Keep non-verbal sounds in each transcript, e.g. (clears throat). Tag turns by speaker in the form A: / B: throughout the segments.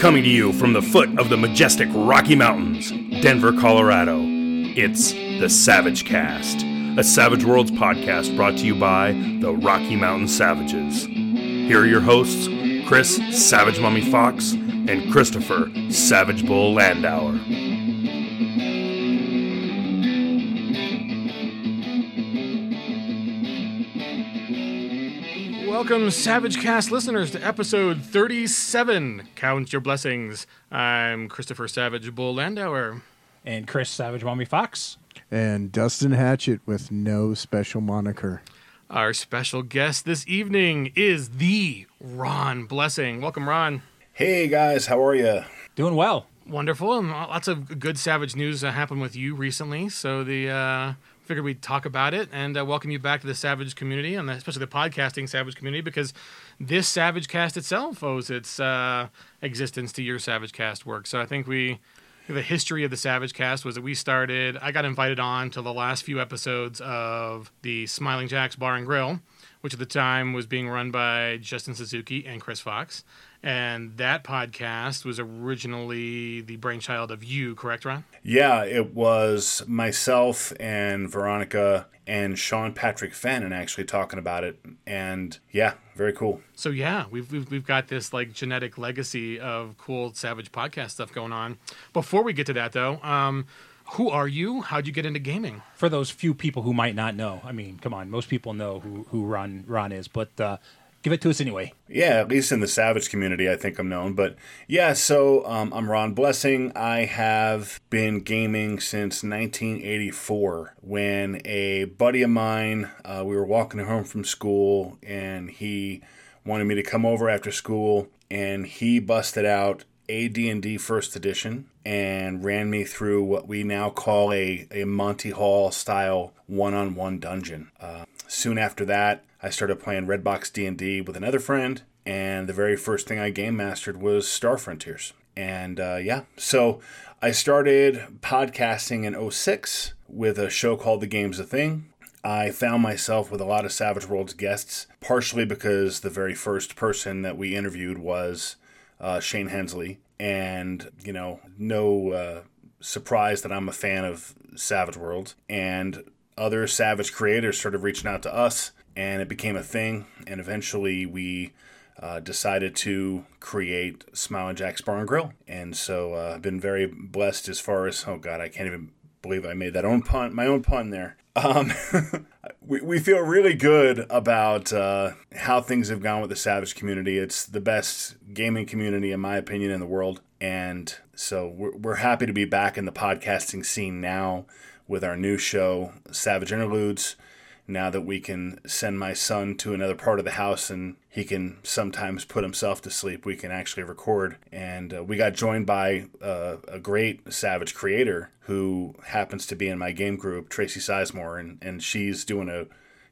A: Coming to you from the foot of the majestic Rocky Mountains, Denver, Colorado, it's the Savage Cast, a Savage Worlds podcast brought to you by the Rocky Mountain Savages. Here are your hosts, Chris Savage Mummy Fox and Christopher Savage Bull Landauer.
B: Welcome, Savage Cast listeners, to episode 37. Count your blessings. I'm Christopher Savage Bull Landauer.
C: and Chris Savage Mommy Fox.
D: and Dustin Hatchett with no special moniker.
B: Our special guest this evening is the Ron Blessing. Welcome, Ron.
E: Hey guys, how are you?
C: Doing well.
B: Wonderful. And lots of good Savage news uh, happened with you recently. So the uh, figured we'd talk about it and uh, welcome you back to the Savage community and especially the podcasting Savage community because this Savage Cast itself owes its uh, existence to your Savage Cast work. So I think we the history of the Savage Cast was that we started. I got invited on to the last few episodes of the Smiling Jacks Bar and Grill, which at the time was being run by Justin Suzuki and Chris Fox. And that podcast was originally the brainchild of you, correct, Ron?
E: Yeah, it was myself and Veronica and Sean Patrick Fannon actually talking about it, and yeah, very cool.
B: So yeah, we've, we've we've got this like genetic legacy of cool Savage podcast stuff going on. Before we get to that though, um, who are you? How'd you get into gaming?
C: For those few people who might not know, I mean, come on, most people know who who Ron Ron is, but uh, give it to us anyway.
E: Yeah, at least in the Savage community, I think I'm known. But yeah, so um, I'm Ron Blessing. I have been gaming since 1984 when a buddy of mine, uh, we were walking home from school, and he wanted me to come over after school, and he busted out AD&D First Edition and ran me through what we now call a, a Monty Haul style one-on-one dungeon. Uh, soon after that, I started playing Redbox D&D with another friend, and the very first thing I game mastered was Star Frontiers. And uh, yeah, so I started podcasting in 06 with a show called The Game's the Thing. I found myself with a lot of Savage Worlds guests, partially because the very first person that we interviewed was uh, Shane Hensley. And, you know, no uh, surprise that I'm a fan of Savage Worlds. And other Savage creators started reaching out to us, and it became a thing. And eventually we uh, decided to create Smiling Jack's Bar and Grill. And so uh, I've been very blessed as far as, oh God, I can't even believe I made that own pun, my own pun there. Um, (laughs) we, we feel really good about uh, how things have gone with the Savage community. It's the best gaming community, in my opinion, in the world. And so we're, we're happy to be back in the podcasting scene now with our new show, Savage Interludes. Now that we can send my son to another part of the house and he can sometimes put himself to sleep, we can actually record. And uh, we got joined by uh, a great Savage creator who happens to be in my game group, Tracy Sizemore, and, and she's doing a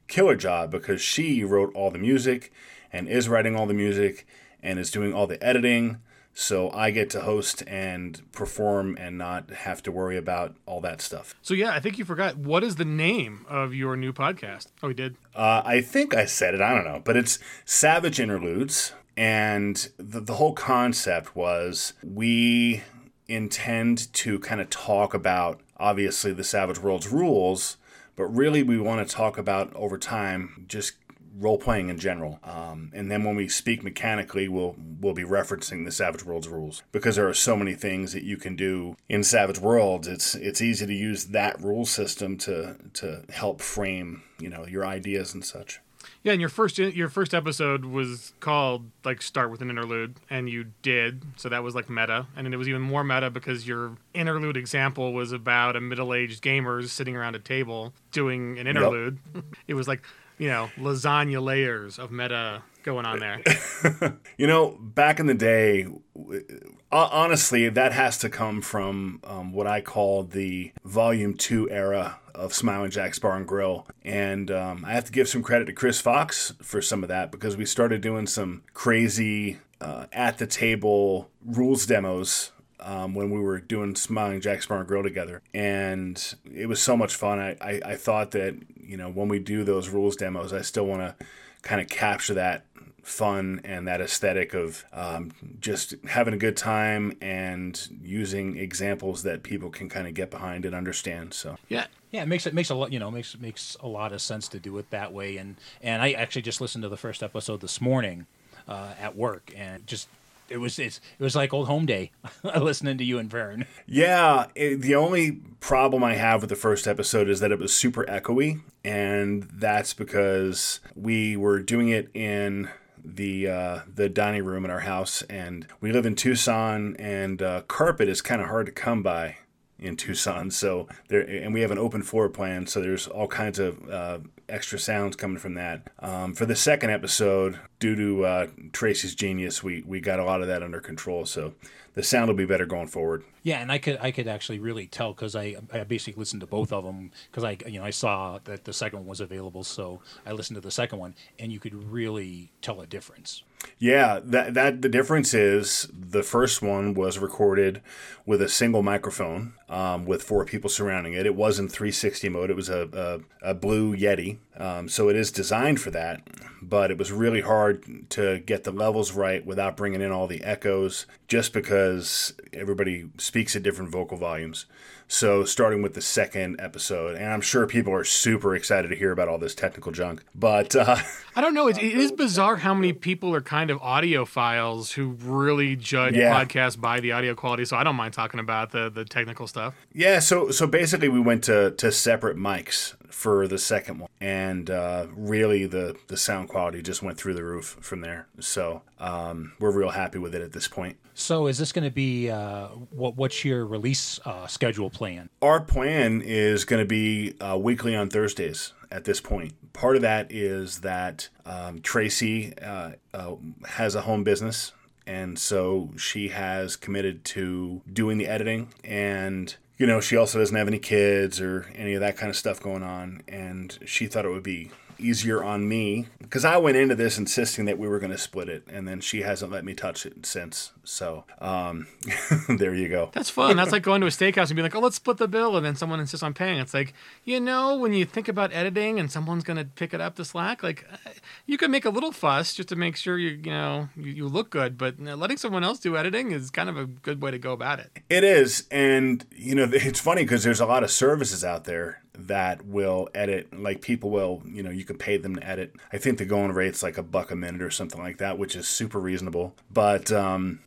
E: killer job because she wrote all the music and is writing all the music and is doing all the editing. So I get to host and perform and not have to worry about all that stuff.
B: So yeah, I think you forgot. What is the name of your new podcast? Oh, we did.
E: Uh, I think I said it. I don't know, but it's Savage Interludes, and the, the whole concept was we intend to kind of talk about obviously the Savage Worlds rules, but really we want to talk about over time just role playing in general. Um, and then when we speak mechanically, we'll we'll be referencing the Savage Worlds rules because there are so many things that you can do in Savage Worlds. It's it's easy to use that rule system to to help frame you know your ideas and such.
B: Yeah, and your first your first episode was called like start with an interlude, and you did. So that was like meta, and it was even more meta because your interlude example was about a middle aged gamers sitting around a table doing an interlude. (laughs) it was like you know lasagna layers of meta going on there. (laughs)
E: You know, back in the day, uh, honestly, that has to come from um, what I call the Volume 2 era of Smiling Jack's Bar and Grill. And um, I have to give some credit to Chris Fox for some of that because we started doing some crazy uh, at the table rules demos um, when we were doing Smiling Jack's Bar and Grill together, and it was so much fun. I, I, I thought that you know when we do those rules demos, I still want to kind of capture that fun and that aesthetic of um, just having a good time and using examples that people can kind of get behind and understand. So
B: Yeah.
C: Yeah, it makes it makes a lot you know makes makes a lot of sense to do it that way. And and I actually just listened to the first episode this morning uh, at work, and just it was it's, it was like old home day (laughs) listening to you and Vern.
E: Yeah, it, the only problem I have with the first episode is that it was super echoey, and that's because we were doing it in the uh, the dining room in our house, and we live in Tucson, and uh, carpet is kind of hard to come by in Tucson. So there, and we have an open floor plan, so there's all kinds of uh, extra sounds coming from that. Um, for the second episode, due to uh, Tracy's genius, we we got a lot of that under control. So the sound will be better going forward.
C: Yeah, and I could I could actually really tell because I I basically listened to both of them because I you know I saw that the second one was available, so I listened to the second one, and you could really tell a difference.
E: Yeah, that that the difference is the first one was recorded with a single microphone um, with four people surrounding it. It was in 360 mode. It was a a, a blue Yeti, um, so it is designed for that. But it was really hard to get the levels right without bringing in all the echoes, just because everybody speaks at different vocal volumes. So starting with the second episode, and I'm sure people are super excited to hear about all this technical junk. But uh,
B: I don't know. It, it is bizarre how many people are kind of audiophiles who really judge
E: Yeah.
B: podcasts by the audio quality. So I don't mind talking about the, the technical stuff.
E: Yeah, so so basically we went to, to separate mics for the second one, and uh, really the the sound quality just went through the roof from there. So um, we're real happy with it at this point.
C: So is this going to be uh, what what's your release uh, schedule plan?
E: Our plan is going to be uh, weekly on Thursdays at this point. Part of that is that um, Tracy uh, uh, has a home business. And so she has committed to doing the editing. And, you know, she also doesn't have any kids or any of that kind of stuff going on. And she thought it would be easier on me because I went into this insisting that we were going to split it. And then she hasn't let me touch it since. So um, (laughs) there you go.
B: That's fun. That's like going to a steakhouse and being like, oh, let's split the bill. And then someone insists on paying. It's like, you know, when you think about editing and someone's going to pick it up the slack, like uh, you can make a little fuss just to make sure you, you know, you, you look good. But you know, letting someone else do editing is kind of a good way to go about it.
E: It is, and you know, (laughs) it's funny because there's a lot of services out there that will edit. Like people will, you know, you can pay them to edit. I think the going rate's like a buck a minute or something like that, which is super reasonable. But um,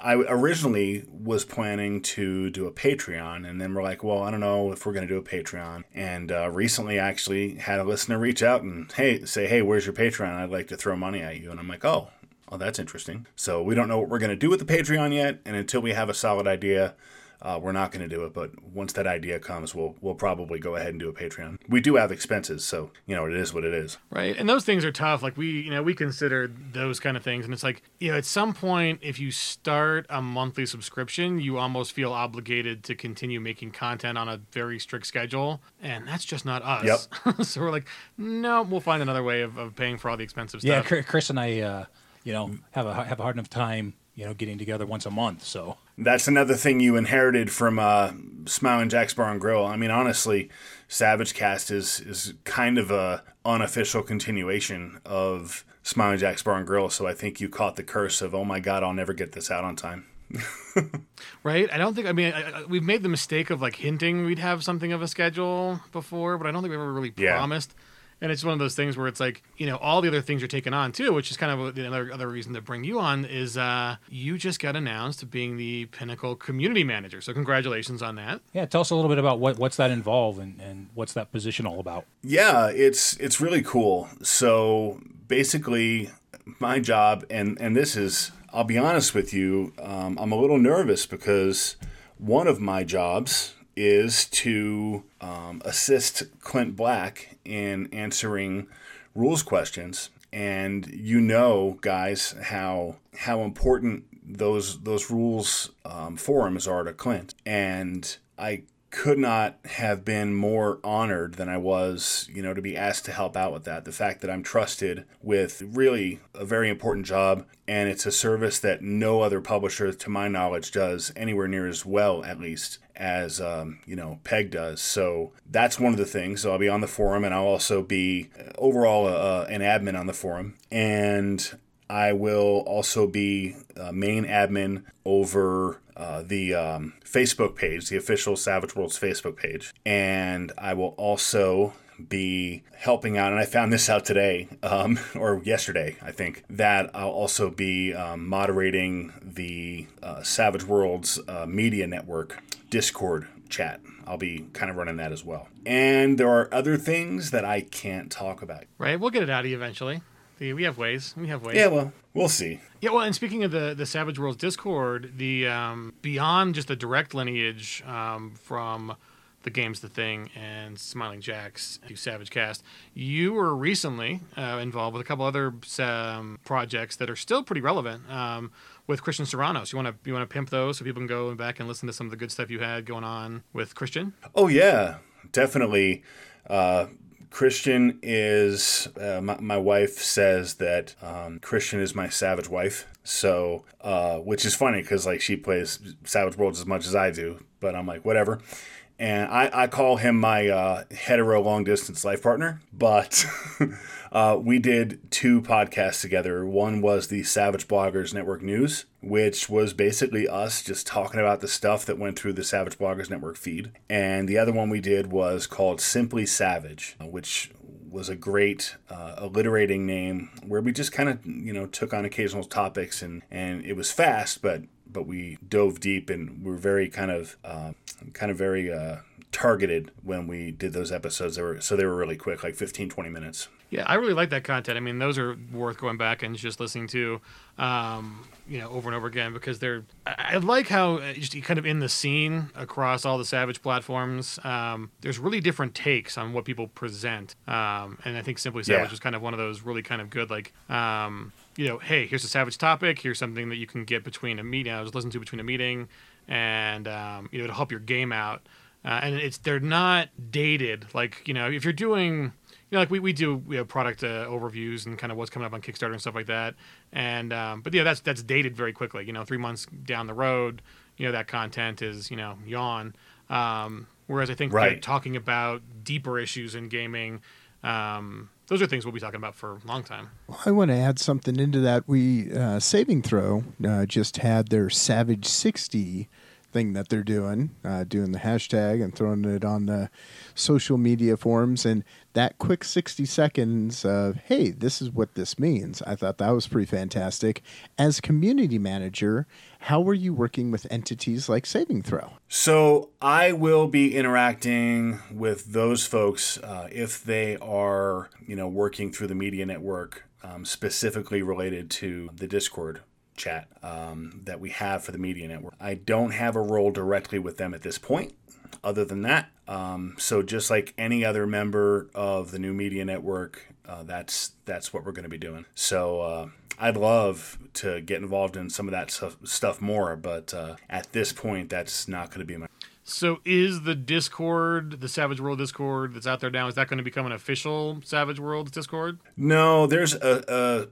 E: I originally was planning to do a Patreon, and then we're like, well, I don't know if we're going to do a Patreon. And uh, recently, I actually had a listener reach out and hey, say, hey, where's your Patreon? I'd like to throw money at you. And I'm like, oh, Oh, that's interesting. So we don't know what we're going to do with the Patreon yet, and until we have a solid idea, uh, we're not going to do it. But once that idea comes, we'll we'll probably go ahead and do a Patreon. We do have expenses, so you know it is what it is.
B: Right. And those things are tough. Like we, you know, we consider those kind of things. And it's like, you know, at some point, if you start a monthly subscription, you almost feel obligated to continue making content on a very strict schedule. And that's just not us. Yep. (laughs) so we're like, no, we'll find another way of, of paying for all the expensive stuff.
C: Chri- Chris and I, uh, you know, have a have a hard enough time, you know, getting together once a month. So
E: That's another thing you inherited from uh, Smiling Jack's Bar and Grill. I mean, honestly, Savage Cast is is kind of a unofficial continuation of Smiling Jack's Bar and Grill. So I think you caught the curse of, oh my god, I'll never get this out on time. (laughs)
B: Right. I don't think, I mean, I, I, we've made the mistake of like hinting we'd have something of a schedule before, but I don't think we've ever really
E: Yeah.
B: promised. And it's one of those things where it's like, you know, all the other things you're taking on too, which is kind of the other, other reason to bring you on is uh, you just got announced being the Pinnacle community manager. So congratulations on that.
C: yeah, tell us a little bit about what what's that involve and, and what's that position all about.
E: Yeah, it's it's really cool. So basically, my job, and and this is, I'll be honest with you, um, I'm a little nervous because one of my jobs is to um, assist Clint Black in answering rules questions, and you know, guys, how how important those those rules um, forums are to Clint, and I could not have been more honored than I was, you know, to be asked to help out with that. The fact that I'm trusted with really a very important job, and it's a service that no other publisher, to my knowledge, does anywhere near as well, at least as um, you know Peg does. So that's one of the things. So I'll be on the forum, and I'll also be uh, overall uh, an admin on the forum, and I will also be uh, main admin over uh, the um, Facebook page, the official Savage Worlds Facebook page, and I will also be helping out, and I found this out today um, (laughs) or yesterday, I think, that I'll also be um, moderating the uh, Savage Worlds uh, Media Network Discord chat. I'll be kind of running that as well. And there are other things that I can't talk about.
B: Right, we'll get it out of you eventually. We have ways. We have ways.
E: Yeah, well, we'll see.
B: Yeah, well, and speaking of the the Savage Worlds Discord, the um, beyond just the direct lineage um, from the games The Thing and Smiling Jacks to Savage Cast. You were recently uh, involved with a couple other um, projects that are still pretty relevant um, with Christian Serranos. You want to you want to pimp those so people can go back and listen to some of the good stuff you had going on with Christian.
E: Oh yeah, definitely. Uh, Christian is uh, my, my, wife says that um, Christian is my savage wife. So, uh, which is funny because like she plays Savage Worlds as much as I do, but I'm like whatever. And I, I call him my uh, hetero long distance life partner, but (laughs) Uh, we did two podcasts together. One was the Savage Bloggers Network News, which was basically us just talking about the stuff that went through the Savage Bloggers Network feed. And the other one we did was called Simply Savage, which was a great uh, alliterating name where we just kind of you know took on occasional topics and and it was fast but but we dove deep and we were very kind of uh, kind of very uh, targeted when we did those episodes they were so they were really quick like 15 20 minutes
B: yeah, I really like that content. I mean, those are worth going back and just listening to, um, you know, over and over again because they're. I, like how uh, just kind of in the scene across all the Savage platforms. Um, there's really different takes on what people present, um, and I think Simply Savage yeah. is kind of one of those really kind of good like. Um, you know, hey, here's a savage topic. Here's something that you can get between a meeting. I was listening to between a meeting, and um, you know, to help your game out. Uh, and it's they're not dated. Like you know, if you're doing you know, like we, we do we have product uh, overviews and kind of what's coming up on Kickstarter and stuff like that. And um, but yeah, that's that's dated very quickly. You know, three months down the road, you know that content is you know yawn. Um, whereas I think right. talking about deeper issues in gaming, um, those are things we'll be talking about for a long time.
D: Well, I want to add something into that. We uh, Saving Throw uh, just had their Savage sixty thing that they're doing, uh, doing the hashtag and throwing it on the social media forums. And that quick 60 seconds of, hey, this is what this means, I thought that was pretty fantastic. As community manager, how were you working with entities like Saving Throw?
E: So I will be interacting with those folks uh, if they are, you know, working through the media network. Um, specifically related to the Discord chat um, that we have for the media network. I don't have a role directly with them at this point. Other than that, um, so just like any other member of the new media network, uh, that's that's what we're going to be doing. So uh, I'd love to get involved in some of that stuff, stuff more, but uh, at this point, that's not going to be my
B: so is the Discord, the Savage World Discord that's out there now, is that going to become an official Savage World Discord?
E: No, there's a,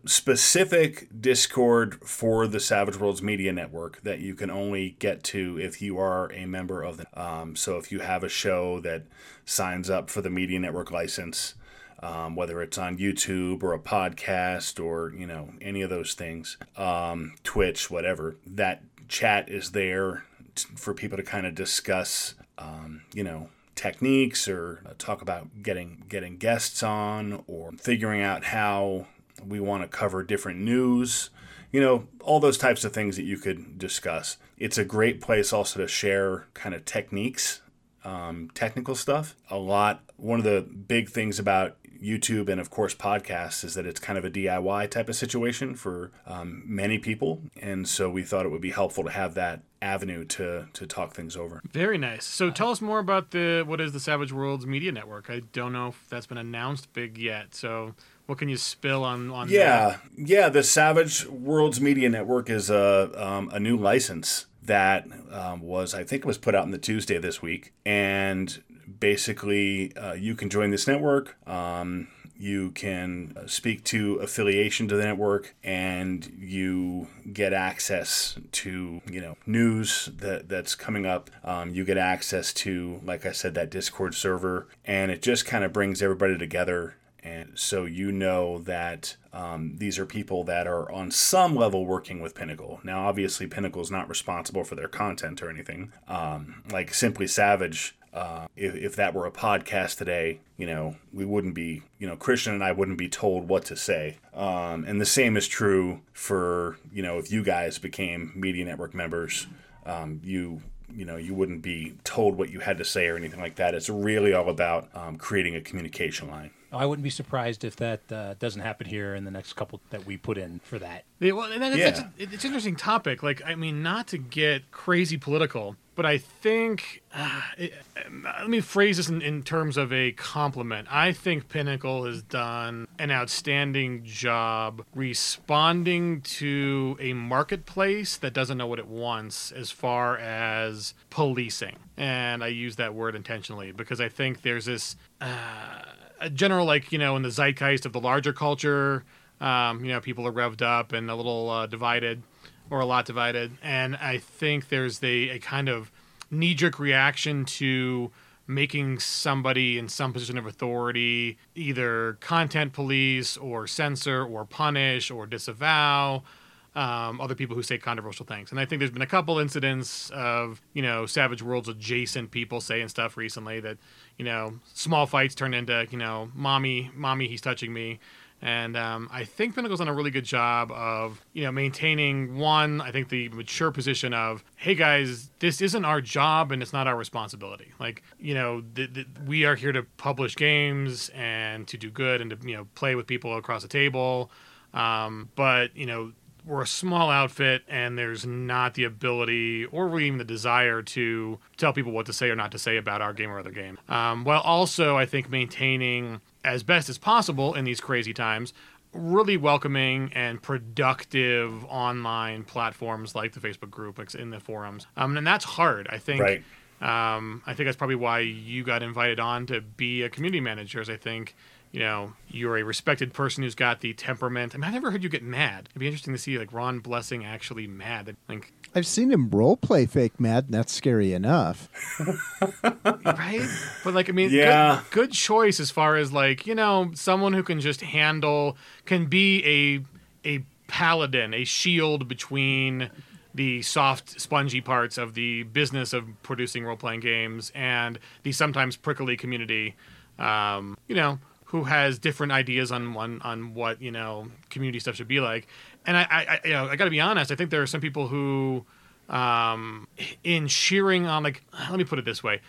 E: a specific Discord for the Savage Worlds Media Network that you can only get to if you are a member of the. Um, so if you have a show that signs up for the Media Network license, um, whether it's on YouTube or a podcast or you know any of those things, um, Twitch, whatever, that chat is there for people to kind of discuss, um, you know, techniques or uh, talk about getting getting guests on or figuring out how we want to cover different news. You know, all those types of things that you could discuss. It's a great place also to share kind of techniques, um, technical stuff. A lot. One of the big things about YouTube and of course podcasts is that it's kind of a DIY type of situation for um, many people, and so we thought it would be helpful to have that avenue to to talk things over.
B: Very nice. So tell us more about the what is the Savage Worlds Media Network. I don't know if that's been announced big yet. So what can you spill on on?
E: Yeah, that? yeah. The Savage Worlds Media Network is a um, a new license that um, was, I think it was put out on the Tuesday this week. And basically, uh, you can join this network. Um, you can uh, speak to affiliation to the network and you get access to you know news that that's coming up um, you get access to like i said that discord server and it just kind of brings everybody together and so you know that um, these are people that are on some level working with Pinnacle. Now, obviously, Pinnacle is not responsible for their content or anything. Um, like Simply Savage, uh, if, if that were a podcast today, you know, we wouldn't be, you know, Christian and I wouldn't be told what to say. Um, and the same is true for, you know, if you guys became Media Network members, um, you you know you wouldn't be told what you had to say or anything like that. It's really all about um, creating a communication line.
C: I wouldn't be surprised if that uh, doesn't happen here in the next couple that we put in for that.
B: Yeah, well, and that,
E: Yeah.
B: that's a, it's an interesting topic. Like, I mean, not to get crazy political, but I think uh, it, let me phrase this in, in terms of a compliment. I think Pinnacle has done an outstanding job responding to a marketplace that doesn't know what it wants as far as policing, and I use that word intentionally because I think there's this. Uh, a general like you know in the zeitgeist of the larger culture um, you know people are revved up and a little uh, divided or a lot divided and i think there's a, a kind of knee-jerk reaction to making somebody in some position of authority either content police or censor or punish or disavow um, other people who say controversial things. And I think there's been a couple incidents of, you know, Savage Worlds adjacent people saying stuff recently that, you know, small fights turn into, you know, mommy, mommy, he's touching me. And um, I think Pinnacle's done a really good job of, you know, maintaining one, I think the mature position of, hey guys, this isn't our job and it's not our responsibility. Like, you know, th- th- we are here to publish games and to do good and to, you know, play with people across the table. Um, but, you know, we're a small outfit and there's not the ability or really even the desire to tell people what to say or not to say about our game or other game. Um, while also, I think, maintaining as best as possible in these crazy times really welcoming and productive online platforms like the Facebook group, like in the forums. Um, and that's hard. I think.
E: Right.
B: Um, I think that's probably why you got invited on to be a community manager. Is I think you know, you're a respected person who's got the temperament. I mean, I never heard you get mad. It'd be interesting to see like Ron Blessing actually mad. Like,
D: I've seen him role play fake mad, and that's scary enough. (laughs)
B: right? But like, I mean,
E: Yeah.
B: good, good choice as far as like, you know, someone who can just handle, can be a a paladin, a shield between the soft, spongy parts of the business of producing role playing games and the sometimes prickly community. Um, you know, who has different ideas on on on what you know community stuff should be like. And I, I, I you know, I got to be honest. I think there are some people who um, in cheering on like let me put it this way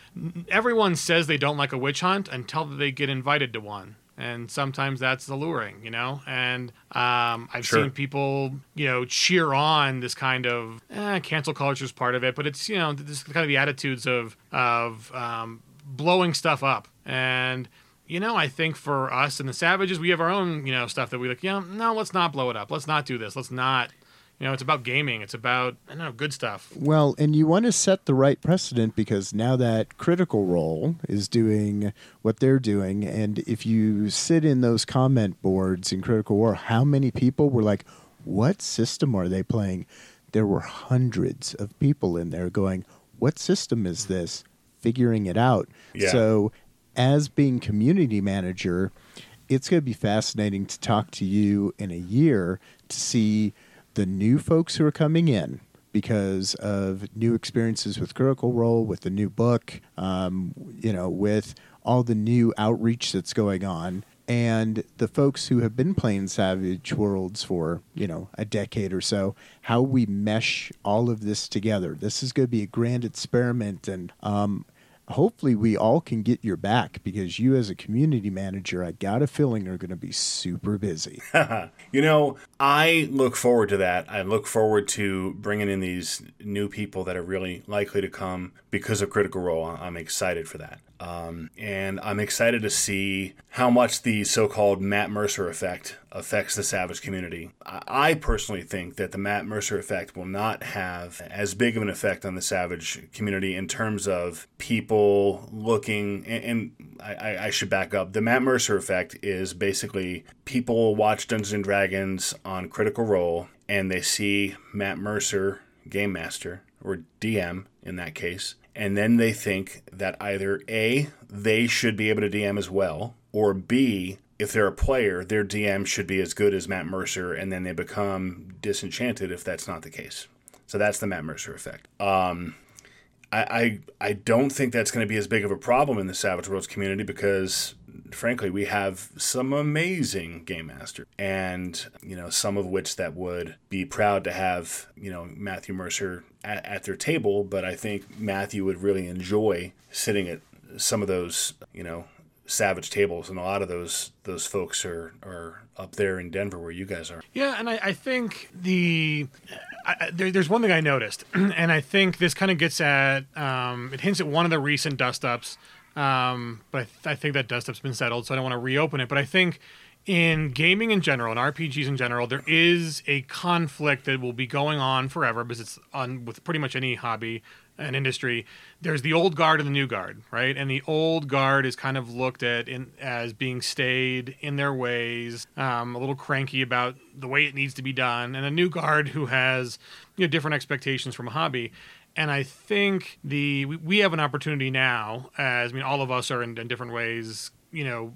B: everyone says they don't like a witch hunt until they get invited to one and sometimes that's alluring you know and um, i've
E: Sure.
B: seen people you know cheer on this kind of eh, cancel culture is part of it but it's you know this kind of the attitudes of of um, blowing stuff up and you know, I think for us and the Savages, we have our own, you know, stuff that we like, yeah, no, let's not blow it up. Let's not do this. Let's not, you know, it's about gaming. It's about, I don't know, good stuff.
D: Well, and you want to set the right precedent because now that Critical Role is doing what they're doing, and if you sit in those comment boards in Critical Role, how many people were like, "What system are they playing?" There were hundreds of people in there going, "What system is this?" Figuring it out.
E: Yeah.
D: So, as being community manager, it's going to be fascinating to talk to you in a year to see the new folks who are coming in because of new experiences with Critical Role, with the new book, um, you know, with all the new outreach that's going on. And the folks who have been playing Savage Worlds for, you know, a decade or so, how we mesh all of this together. This is going to be a grand experiment. And um, hopefully we all can get your back because you as a community manager i got a feeling are going to be super busy (laughs)
E: You know, I look forward to that. I look forward to bringing in these new people that are really likely to come because of Critical Role. I'm excited for that. Um, and I'm excited to see how much the so called Matt Mercer effect affects the Savage community. I personally think that the Matt Mercer effect will not have as big of an effect on the Savage community in terms of people looking, and, I, I should back up. The Matt Mercer effect is basically people watch Dungeons and Dragons on Critical Role and they see Matt Mercer, Game Master, or DM in that case, and then they think that either A, they should be able to DM as well, or B, if they're a player, their DM should be as good as Matt Mercer, and then they become disenchanted if that's not the case. So that's the Matt Mercer effect. Um, I, I, I don't think that's going to be as big of a problem in the Savage Worlds community because, frankly, we have some amazing game masters, and you know some of which that would be proud to have you know Matthew Mercer at, at their table. But I think Matthew would really enjoy sitting at some of those you know savage tables, and a lot of those those folks are are up there in Denver where you guys are.
B: Yeah, and I, I think the I, there, there's one thing I noticed, (clears throat) and I think this kind of gets at um, it hints at one of the recent dust ups, um, but I, th- I think that dust up's been settled, so I don't want to reopen it. But I think in gaming in general and RPGs in general, there is a conflict that will be going on forever because it's on with pretty much any hobby and industry. There's the old guard and the new guard, right? And the old guard is kind of looked at in, as being stayed in their ways, um, a little cranky about the way it needs to be done, and a new guard who has you know different expectations from a hobby. And I think the we, we have an opportunity now, as I mean, all of us are in, in different ways, you know,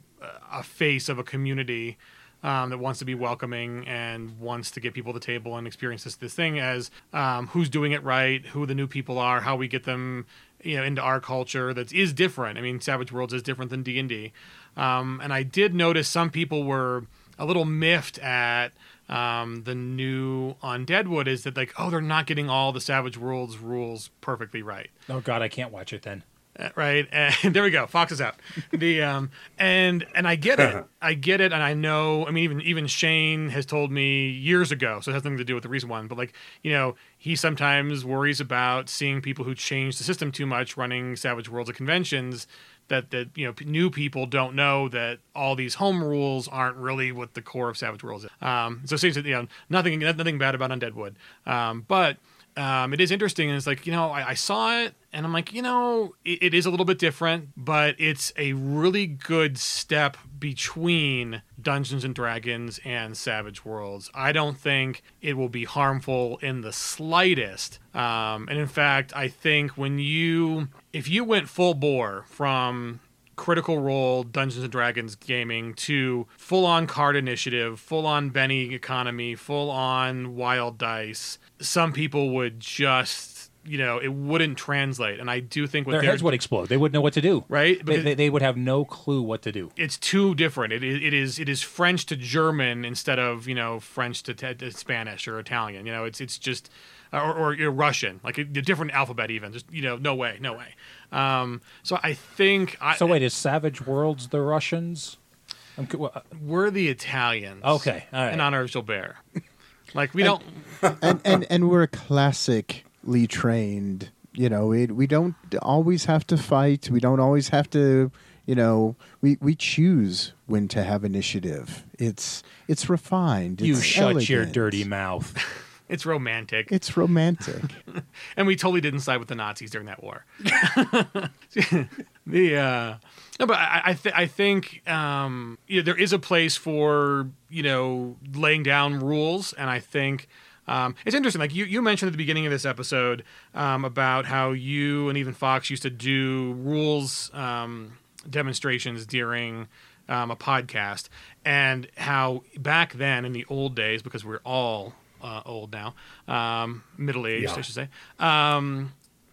B: a face of a community um, that wants to be welcoming and wants to get people to the table and experience this this thing as um, who's doing it right, who the new people are, how we get them you know into our culture that is different. I mean, Savage Worlds is different than D and D, um, and I did notice some people were a little miffed at um, the new UnDeadwood is that like oh they're not getting all the Savage Worlds rules perfectly right.
C: Oh God, I can't watch it then.
B: Uh, right? (laughs) And there we go. Fox is out. The um and and i get it. (laughs) I get it and i know i mean even even shane has told me years ago so it has nothing to do with the recent one but like you know he sometimes worries about seeing people who change the system too much running savage worlds of conventions that that you know new people don't know that all these home rules aren't really what the core of savage worlds is. Um so it seems that you know nothing nothing bad about UnDeadwood. Um but um, it is interesting and it's like you know I, I, saw it and i'm like you know it, it is a little bit different but it's a really good step between dungeons and dragons and savage worlds. I don't think it will be harmful in the slightest. Um, and in fact i think when you if you went full bore from Critical Role Dungeons and Dragons gaming to full on card initiative, full on Benny economy, full on wild dice, some people would just you know it wouldn't translate and i do think
C: their heads would explode they wouldn't know what to do
B: right
C: they, they, they, would have no clue what to do
B: it's too different it, it is it is french to german instead of you know french to, to spanish or italian you know it's it's just or, or, or russian like a, a different alphabet even just you know no way no way um, so I think. I,
C: so wait, is Savage Worlds the Russians?
B: I'm, uh, we're the Italians.
C: Okay, all right.
B: In honor of Gilbert. Like we and,
D: don't. and, and and we're classically trained. You know, it, we don't always have to fight. We don't always have to. You know, we, we choose when to have initiative. It's it's refined.
C: You shut
D: elegant.
C: your dirty mouth. (laughs)
B: It's romantic.
D: It's romantic. (laughs)
B: and we totally didn't side with the Nazis during that war. (laughs) the uh, no, but I I, th- I think um, you know, there is a place for you know laying down rules, and I think. Um, it's interesting. Like you, you mentioned at the beginning of this episode um, about how you and even Fox used to do rules um, demonstrations during um, a podcast, and how back then in the old days, because we're all uh, old now, um, middle aged, yeah. I should say.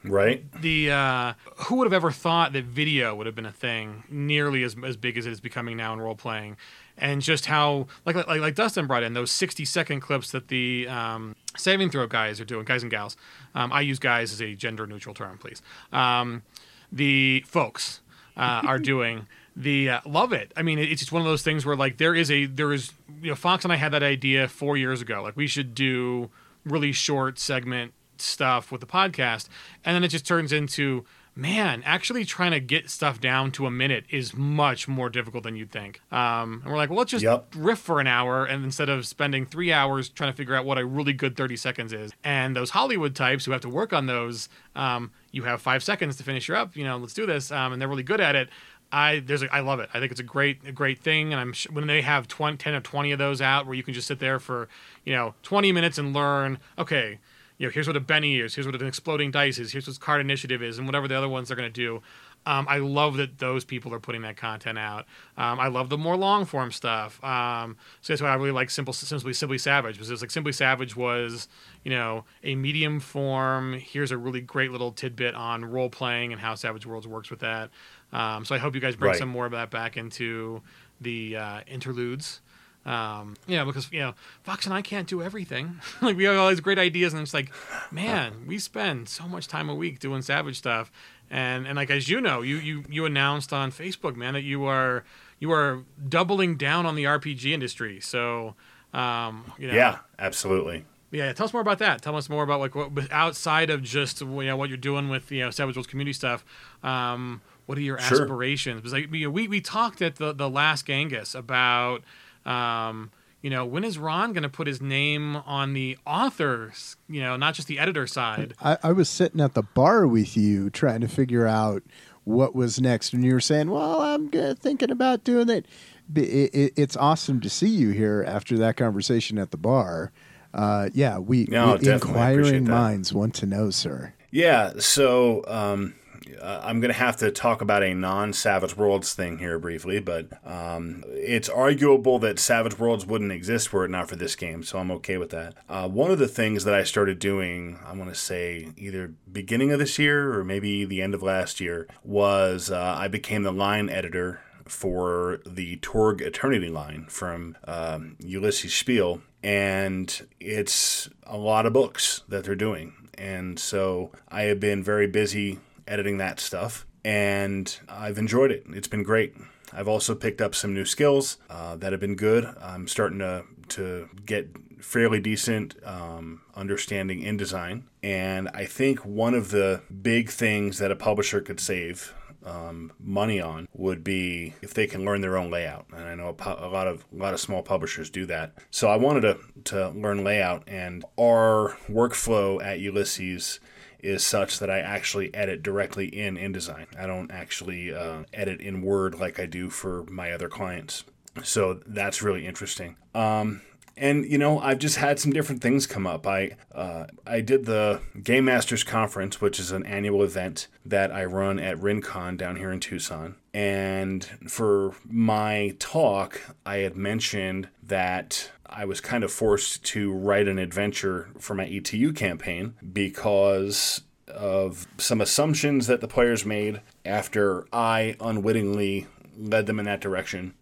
E: Right.
B: The uh, who would have ever thought that video would have been a thing nearly as as big as it is becoming now in role playing, and just how like like like Dustin brought in those sixty second clips that the um, saving throw guys are doing, guys and gals. Um, I use guys as a gender neutral term, please. Um, the folks uh, are (laughs) doing the uh, love it. I mean, it's just one of those things where like there is a there is you know Fox and I had that idea four years ago. Like we should do really short segment stuff with the podcast, and then it just turns into man, actually trying to get stuff down to a minute is much more difficult than you'd think. Um, and we're like, well, let's just
E: Yep.
B: riff for an hour, and instead of spending three hours trying to figure out what a really good 30 seconds is, and those Hollywood types who have to work on those, um, you have five seconds to finish your up. You know, let's do this, um, and they're really good at it. I there's a, I love it. I think it's a great a great thing, and I'm sh- when they have 20, 10 or 20 of those out, where you can just sit there for you know 20 minutes and learn. Okay, you know, here's what a Benny is, here's what an exploding dice is, here's what card initiative is, and whatever the other ones are going to do. Um, I love that those people are putting that content out. Um, I love the more long form stuff. Um, so that's why I really like Simple, Simply, Simply Savage because it's like Simply Savage was, you know, a medium form. Here's a really great little tidbit on role playing and how Savage Worlds works with that. Um, so I hope you guys bring
E: Right.
B: some more of that back into the uh, interludes. Um, yeah, because you know, Fox and I can't do everything. (laughs) like we have all these great ideas, and it's like, man, we spend so much time a week doing Savage stuff, and and like as you know, you you you announced on Facebook, man, that you are you are doubling down on the RPG industry. So, um, you know,
E: Yeah, absolutely.
B: yeah, tell us more about that. Tell us more about like what outside of just you know what you're doing with you know Savage Worlds community stuff. Um, what are your
E: Sure.
B: aspirations? Because like you know, we we talked at the the last Gen Con about um, you know when is Ron going to put his name on the authors? You know, not just the editor side.
D: I, I was sitting at the bar with you trying to figure out what was next, and you were saying, "Well, I'm thinking about doing it." It, it. It's awesome to see you here after that conversation at the bar. Uh, yeah, we,
E: No,
D: we
E: definitely.
D: Inquiring minds want to know, sir.
E: Yeah, so um, I'm going to have to talk about a non Savage Worlds thing here briefly, but um, it's arguable that Savage Worlds wouldn't exist were it not for this game, so I'm okay with that. Uh, one of the things that I started doing, I want to say either beginning of this year or maybe the end of last year, was uh, I became the line editor for the Torg Eternity line from um, Ulisses Spiele, and it's a lot of books that they're doing. And so I have been very busy editing that stuff, and I've enjoyed it. It's been great. I've also picked up some new skills uh, that have been good. I'm starting to to get fairly decent um, understanding in design, and I think one of the big things that a publisher could save um, money on would be if they can learn their own layout. And I know a, a lot of a lot of small publishers do that. So I wanted to to learn layout, and our workflow at Ulisses is such that I actually edit directly in InDesign. I don't actually uh, edit in Word like I do for my other clients. So that's really interesting. Um, and you know, I've just had some different things come up. I uh, I did the Game Masters Conference, which is an annual event that I run at RinCon down here in Tucson. And for my talk, I had mentioned that I was kind of forced to write an adventure for my ETU campaign because of some assumptions that the players made after I unwittingly led them in that direction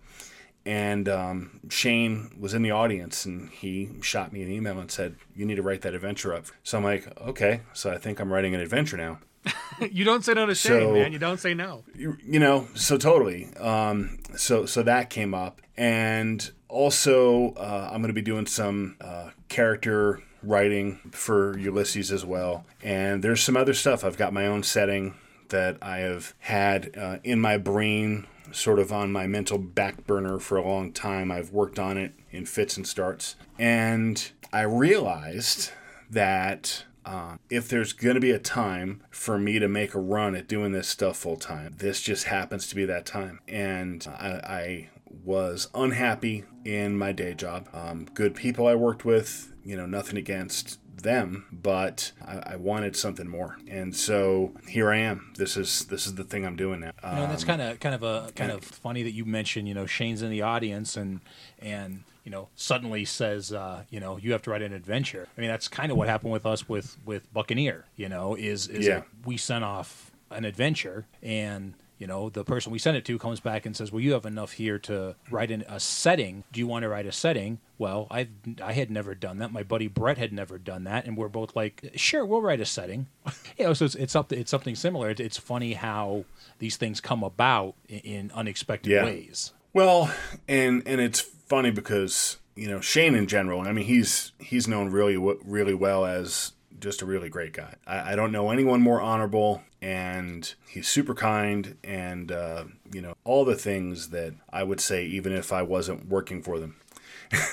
E: and um, Shane was in the audience and he shot me an email and said, You need to write that adventure up. So I'm like, Okay, so I think I'm writing an adventure now. (laughs)
B: you don't say no to Shane,
E: So-
B: man. You don't say no.
E: You, you know, so totally. Um, so, so that came up. And also, uh, I'm going to be doing some uh, character writing for Ulisses as well. And there's some other stuff. I've got my own setting that I have had uh, in my brain, sort of on my mental back burner for a long time. I've worked on it in fits and starts. And I realized that uh, if there's going to be a time for me to make a run at doing this stuff full time, this just happens to be that time. And I, I was unhappy in my day job. Um, good people I worked with, you know, nothing against them, but I, I wanted something more, and so here I am. This is this is the thing I'm doing now.
C: You know, that's
E: Um,
C: kind of kind of a kind of funny that you mentioned. You know, Shane's in the audience and and you know suddenly says, uh, you know, you have to write an adventure. I mean, that's kind of what happened with us with with Buccaneer. You know, is is
E: Yeah.
C: that we sent off an adventure and. You know, the person we sent it to comes back and says, "Well, you have enough here to write in a setting. Do you want to write a setting?" Well, I I had never done that. My buddy Brett had never done that, and we're both like, "Sure, we'll write a setting." (laughs) you know, so it's it's something it's something similar. It, it's funny how these things come about in, in unexpected
E: Yeah.
C: ways.
E: Well, and and it's funny because you know Shane in general. I mean, he's he's known really really well as just a really great guy. I, I don't know anyone more honorable, and he's super kind, and uh, you know all the things that I would say even if I wasn't working for them.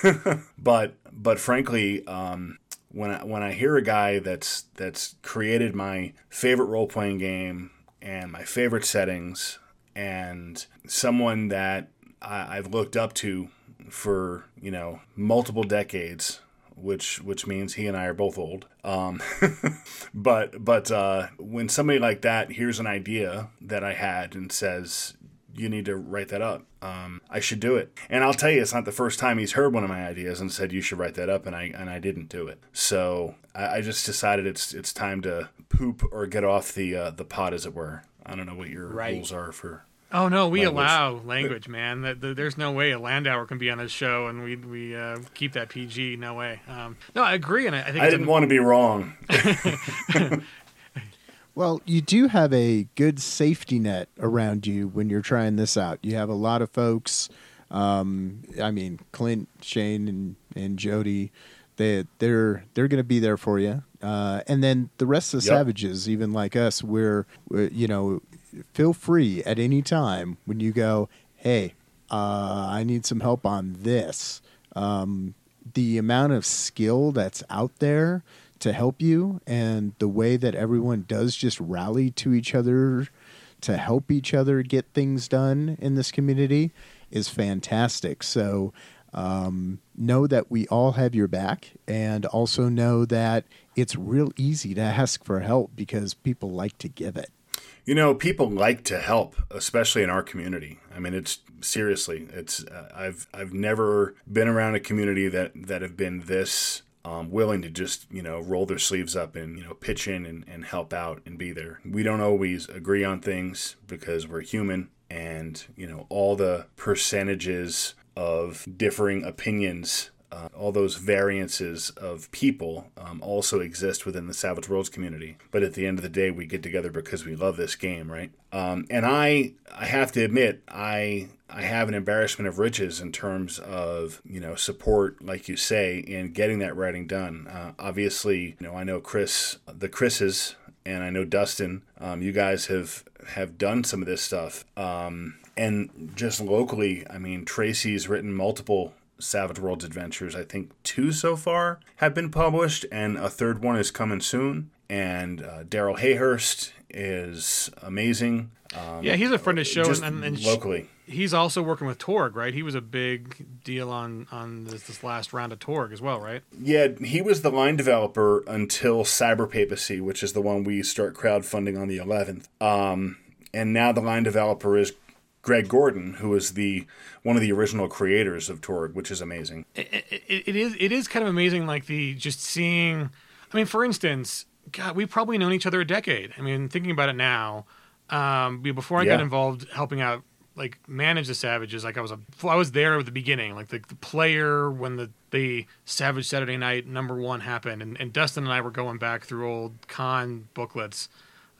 E: (laughs) but but frankly, um, when I, when I hear a guy that's that's created my favorite role playing game and my favorite settings and someone that I, I've looked up to for you know multiple decades which which means he and I are both old. Um, (laughs) but but uh, when somebody like that hears an idea that I had and says you need to write that up, um, I should do it. And I'll tell you, it's not the first time he's heard one of my ideas and said you should write that up, and I and I didn't do it. So I, I just decided it's it's time to poop or get off the uh, the pot, as it were. I don't know what your
C: Right.
E: rules are for.
B: Oh no, we
E: Language.
B: allow language, man. That that- There's no way a Landauer can be on this show, and we we uh, keep that PG. No way. Um, no, I agree, and I, I think
E: I didn't
B: a-
E: want to be wrong. (laughs)
D: Well, you do have a good safety net around you when you're trying this out. You have a lot of folks. Um, I mean, Clint, Shane, and and Jody. They they're they're going to be there for you. Uh, and then the rest of the
E: Yep.
D: savages, even like us, we're, we're you know, feel free at any time when you go, hey, uh, I need some help on this. Um, the amount of skill that's out there to help you and the way that everyone does just rally to each other to help each other get things done in this community is fantastic. So um, know that we all have your back and also know that it's real easy to ask for help because people like to give it.
E: You know, people like to help, especially in our community. I mean, it's seriously, it's uh, I've I've never been around a community that that have been this um, willing to just you know roll their sleeves up and you know pitch in and, and help out and be there. We don't always agree on things because we're human, and you know all the percentages of differing opinions uh, all those variances of people um, also exist within the Savage Worlds community. But at the end of the day, we get together because we love this game, right? Um, and I, I have to admit, I, I have an embarrassment of riches in terms of you know support, like you say, in getting that writing done. Uh, obviously, you know I know Chris, the Chris's, and I know Dustin. Um, you guys have have done some of this stuff. Um, and just locally, I mean, Tracy's written multiple Savage Worlds adventures. I think two so far have been published, and a third one is coming soon. And uh, Darrell Hayhurst is amazing. Um,
B: Yeah, he's a friend of the show,
E: just
B: and, and, and
E: locally.
B: he's also working with Torg, right? He was a big deal on on this, this last round of Torg as well, right?
E: Yeah, he was the line developer until Cyber Papacy, which is the one we start crowdfunding on the 11th. Um, and now the line developer is Greg Gorden, who is the one of the original creators of Torg, which is amazing.
B: it, it, it is it is kind of amazing like the just seeing i mean for instance god we've probably known each other a decade. I mean thinking about it now um before i got involved helping out like manage the savages like i was a i was there at the beginning like the, the player when the the savage saturday night number one happened and, and dustin and i were going back through old con booklets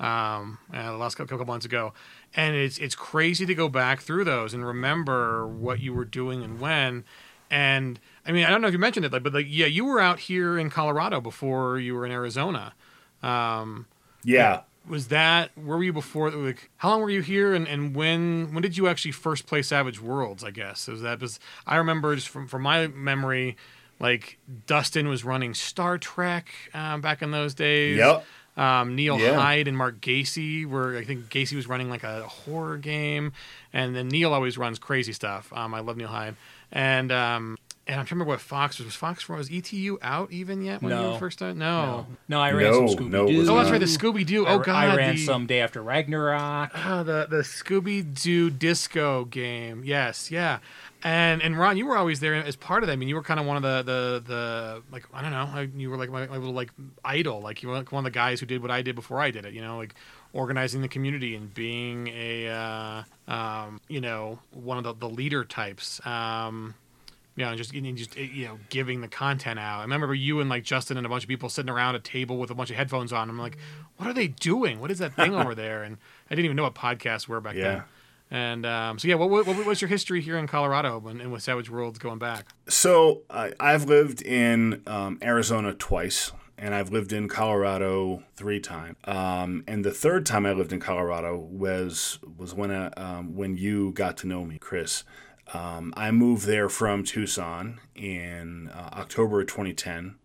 B: um, uh, the last couple, couple months ago, and it's it's crazy to go back through those and remember what you were doing and when. And I mean, I don't know if you mentioned it, like, but like, yeah, you were out here in Colorado before you were in Arizona. Um,
E: Yeah.
B: was that where were you before? Like, how long were you here, and, and when when did you actually first play Savage Worlds? I guess was that was I remember just from from my memory, like Dustin was running Star Trek um, back in those days.
E: Yep.
B: Um, Neil
E: Yeah.
B: Hyde and Mark Gacy were I think Gacy was running like a horror game, and then Neil always runs crazy stuff. Um, I love Neil Hyde, and um, and I'm trying to remember what Fox was. Was Fox was ETU out even yet when you were first started? No.
C: No, no, I ran
E: No,
C: some Scooby
E: no,
C: Doo.
E: was
B: Oh, that's right, the Scooby Doo. Oh God,
C: I ran
B: the,
C: some day after Ragnarok.
B: Oh, the the Scooby Doo disco game. Yes, yeah. And and Ron, you were always there as part of that. I mean, you were kind of one of the the the like I don't know. You were like my, my little like idol. Like you were like one of the guys who did what I did before I did it. You know, like organizing the community and being a uh, um, you know one of the, the leader types. Um, you know, just and just you know, giving the content out. I remember you and like Justin and a bunch of people sitting around a table with a bunch of headphones on. I'm like, what are they doing? What is that thing over there? And I didn't even know what podcasts were back
E: Yeah.
B: then. And um, so yeah, what, what, was your history here in Colorado and, with Savage Worlds going back?
E: So I I've lived in um, Arizona twice, and I've lived in Colorado three times. Um, and the third time I lived in Colorado was was when I, um, when you got to know me, Chris. Um, I moved there from Tucson in uh, October of 2010.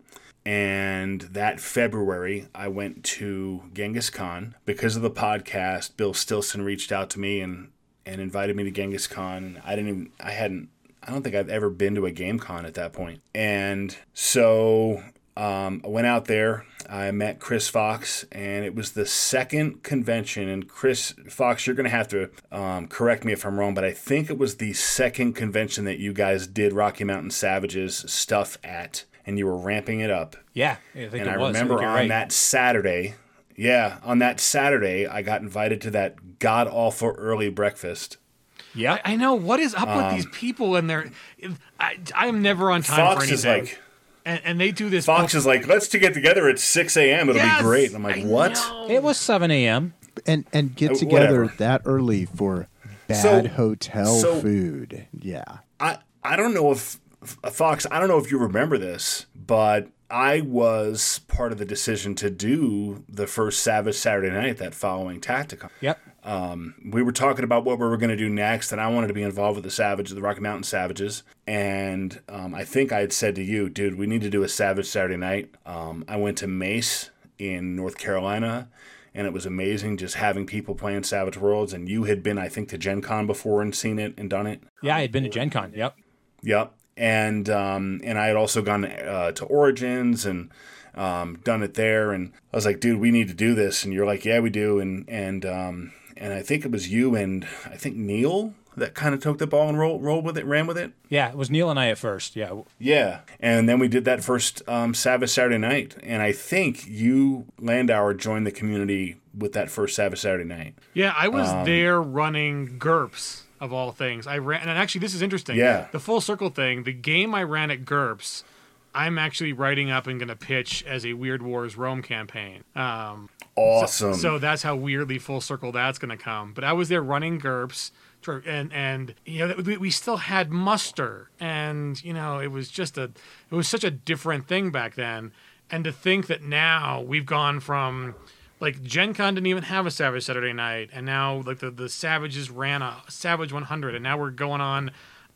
E: And that February, I went to Genghis Con because of the podcast. Bill Stilson reached out to me and, and invited me to Genghis Con. I didn't even, I hadn't, I don't think I've ever been to a game con at that point. And so um, I went out there. I met Chris Fox, and it was the second convention. And Chris Fox, you're going to have to um, correct me if I'm wrong, but I think it was the second convention that you guys did Rocky Mountain Savages stuff at, and you were ramping it up.
C: Yeah, I think
E: and
C: it
E: I
C: was.
E: remember
C: you're
E: on
C: right.
E: that Saturday, yeah, on that Saturday, I got invited to that god awful early breakfast.
C: Yeah,
B: I know what is up with these people and their. I, I am never on time
E: Um, Fox
B: for anything.
E: is like,
B: and, and they do this.
E: Fox is like, let's to get together at 6 a.m. It'll
B: Yes,
E: be great. And I'm like,
B: I
E: what?
B: know.
C: it was 7 a.m.
D: and and get
E: Uh,
D: together
E: whatever.
D: that early for bad
E: So-
D: hotel
E: so-
D: food. Yeah.
E: I I don't know if Fox. I don't know if you remember this, but I was part of the decision to do the first Savage Saturday night that following Tacticon.
C: Yep.
E: Um, we were talking about what we were going to do next, and I wanted to be involved with the Savage, the Rocky Mountain Savages. And um, I think I had said to you, dude, we need to do a Savage Saturday night. Um, I went to Mace in North Carolina, and it was amazing just having people playing Savage Worlds. And you had been, I think, to Gen Con before and seen it and done it.
C: Yeah, I had been to Gen Con. Yep.
E: Yep. And um, and I had also gone uh, to Origins and um, done it there. And I was like, dude, we need to do this. And you're like, yeah, we do. And and um, and I think it was you and I think Neil that kind of took the ball and rolled rolled with it, ran with it.
C: Yeah, it was Neil and I at first. Yeah.
E: Yeah. And then we did that first um, Savage Saturday night. And I think you, Landauer, joined the community with that first Savage Saturday night.
B: Yeah, I was
E: Um,
B: there running GURPS of all things. I ran, and actually, this is interesting.
E: Yeah.
B: the full circle thing. The game I ran at GURPS, I'm actually writing up and going to pitch as a Weird Wars Rome campaign. Um,
E: Awesome.
B: so that's how weirdly full circle that's going to come. But I was there running GURPS, and and you know we, we still had muster, and you know it was just a it was such a different thing back then. And to think that now we've gone from like Gen Con didn't even have a Savage Saturday night, and now like the the Savages ran a Savage 100, and now we're going on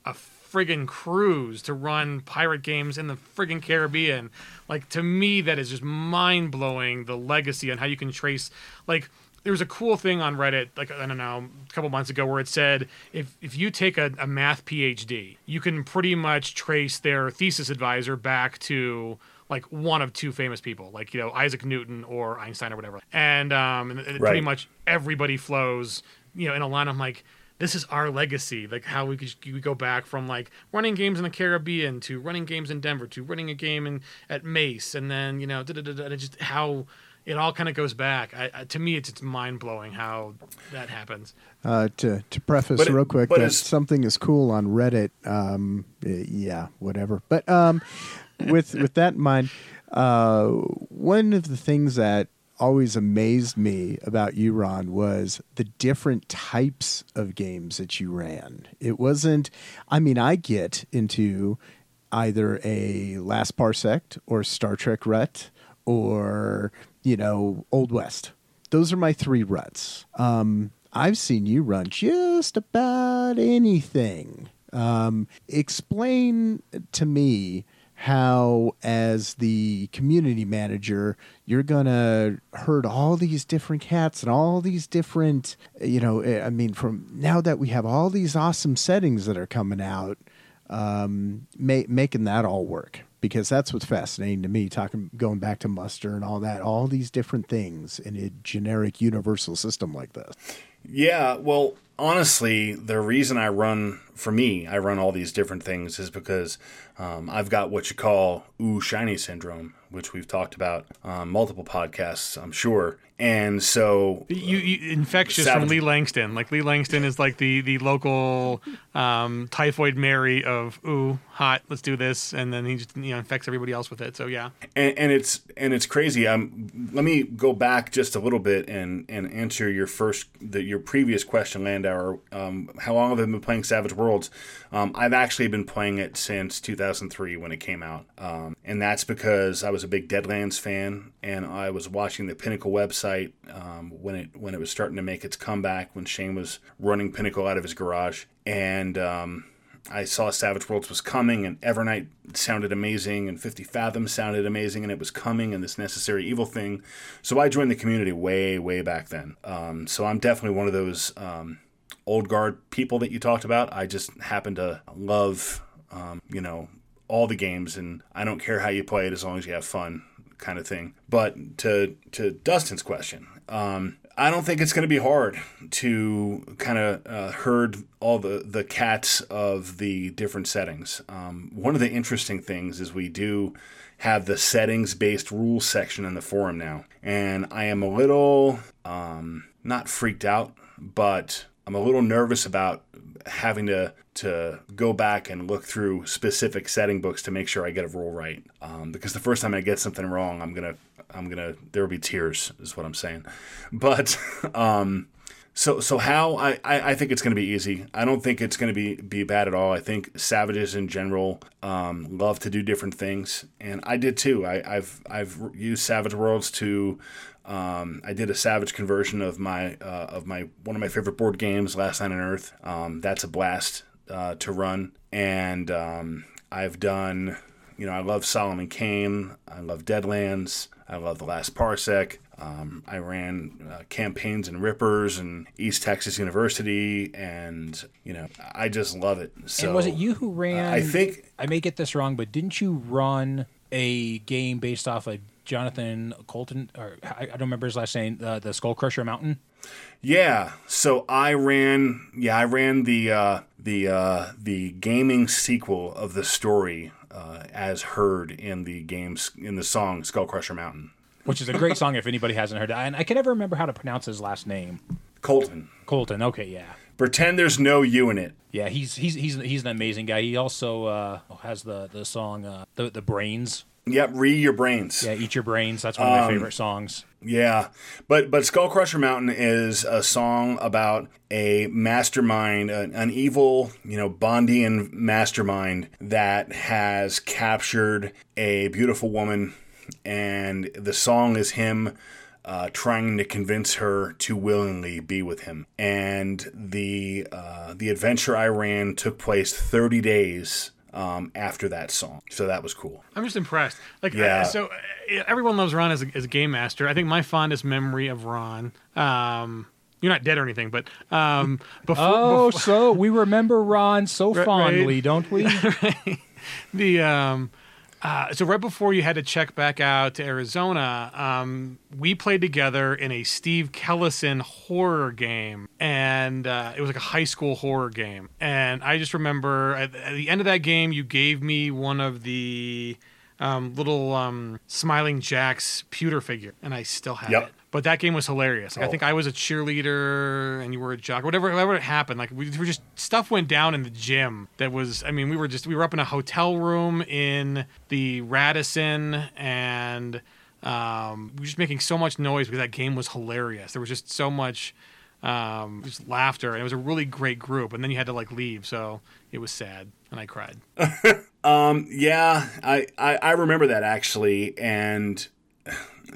B: a friggin' cruise to run pirate games in the friggin' Caribbean. Like to me, that is just mind blowing. The legacy and how you can trace like. There was a cool thing on Reddit, like I don't know, a couple months ago, where it said if if you take a, a math PhD, you can pretty much trace their thesis advisor back to like one of two famous people, like you know Isaac Newton or Einstein or whatever. And um, and, and pretty much everybody flows, you know, in a line. I'm like, this is our legacy, like how we could we go back from like running games in the Caribbean to running games in Denver to running a game in at Mace, and then you know, just how it all kind of goes back. I, I, to me, it's it's mind blowing how that happens.
D: Uh, to to preface
E: But it-
D: real quick
E: but
D: that something is cool on Reddit. Um, eh, yeah, whatever. But um, with with that in mind, uh, one of the things that always amazed me about you, Ron, was the different types of games that you ran. It wasn't. I mean, I get into either a Last Parsec or Star Trek Rut or you know Old West. Those are my three ruts. Um, I've seen you run just about anything. Um, explain to me how, as the community manager, you're gonna herd all these different cats and all these different, you know, eh, I mean, from now that we have all these awesome settings that are coming out, um, ma- making that all work because that's what's fascinating to me. Talking, going back to muster and all that, all these different things in a generic universal system like this.
E: Yeah, well, honestly, the reason I run, for me, I run all these different things is because um, I've got what you call ooh shiny syndrome, which we've talked about on multiple podcasts, I'm sure. And so,
B: You, you infectious
E: Savage.
B: from Lee Langston. Like Lee Langston is like the the local um, typhoid Mary of ooh hot, let's do this, and then he just you know infects everybody else with it. So yeah,
E: and, and it's and it's crazy. Um, let me go back just a little bit and and answer your first the, your previous question, Landauer, um, how long have I been playing Savage Worlds? Um, I've actually been playing it since 2003 when it came out, um, and that's because I was a big Deadlands fan, and I was watching the Pinnacle website um, when it when it was starting to make its comeback when Shane was running Pinnacle out of his garage, and um, I saw Savage Worlds was coming, and Evernight sounded amazing, and 50 Fathoms sounded amazing, and it was coming, and this Necessary Evil thing. So I joined the community way, way back then. Um, so I'm definitely one of those um, old guard people that you talked about. I just happen to love, um, you know, all the games, and I don't care how you play it as long as you have fun, kind of thing. But to to Dustin's question, um, I don't think it's going to be hard to kind of uh, herd all the, the cats of the different settings. Um, one of the interesting things is we do have the settings based rules section in the forum now. And I am a little, um, not freaked out, but I'm a little nervous about having to to go back and look through specific setting books to make sure I get a rule right. Um, because the first time I get something wrong, I'm gonna I'm gonna there will be tears, is what I'm saying. But (laughs) um, so so how I, I, I think it's gonna be easy. I don't think it's gonna be be bad at all. I think savages in general um, love to do different things, and I did too. I, I've I've used Savage Worlds to um, I did a Savage conversion of my uh, of my one of my favorite board games, Last Night on Earth. Um, that's a blast uh, to run, and um, I've done. You know, I love Solomon Kane. I love Deadlands. I love The Last Parsec. Um, I ran uh, campaigns in Rippers and East Texas University, and you know, I just love it. So
C: and was it you who ran?
E: I think
C: I may get this wrong, but didn't you run a game based off of Jonathan Coulton, or I don't remember his last name, uh, the Skull Crusher Mountain.
E: Yeah, so I ran. Yeah, I ran the uh, the uh, the gaming sequel of the story uh, as heard in the games in the song Skull Crusher Mountain,
C: which is a great song if anybody hasn't heard it. And I can never remember how to pronounce his last name.
E: Coulton.
C: Coulton. Okay, yeah.
E: Pretend there's no you in it.
C: Yeah, he's he's he's he's an amazing guy. He also uh, has the the song uh, the the brains
E: Yep, re your brains.
C: Yeah, eat your brains. That's one of my um, favorite songs.
E: Yeah, but but Skull Crusher Mountain is a song about a mastermind, an, an evil, you know, Bondian mastermind that has captured a beautiful woman, and the song is him. Uh, trying to convince her to willingly be with him, and the uh, the adventure I ran took place 30 days um, after that song. So that was cool.
B: I'm just impressed. Like, yeah. I, so uh, everyone loves Ron as a, as a game master. I think my fondest memory of Ron. Um, you're not dead or anything, but um, (laughs)
C: before. Oh, before, so we remember Ron so (laughs) fondly, right, don't we? (laughs)
B: right. The um, uh, so right before you had to check back out to Arizona, um, we played together in a Steve Kellison horror game, and uh, it was like a high school horror game. And I just remember at, at the end of that game, you gave me one of the um, little um, smiling Jack's pewter figure, and I still have yep. it. But that game was hilarious. Like, oh. I think I was a cheerleader and you were a jock. Whatever, whatever happened, like we were just stuff went down in the gym. That was, I mean, we were just we were up in a hotel room in the Radisson, and um, we were just making so much noise because that game was hilarious. There was just so much um, just laughter, and it was a really great group. And then you had to like leave, so it was sad, and I cried. (laughs)
E: um, yeah, I, I I remember that actually, and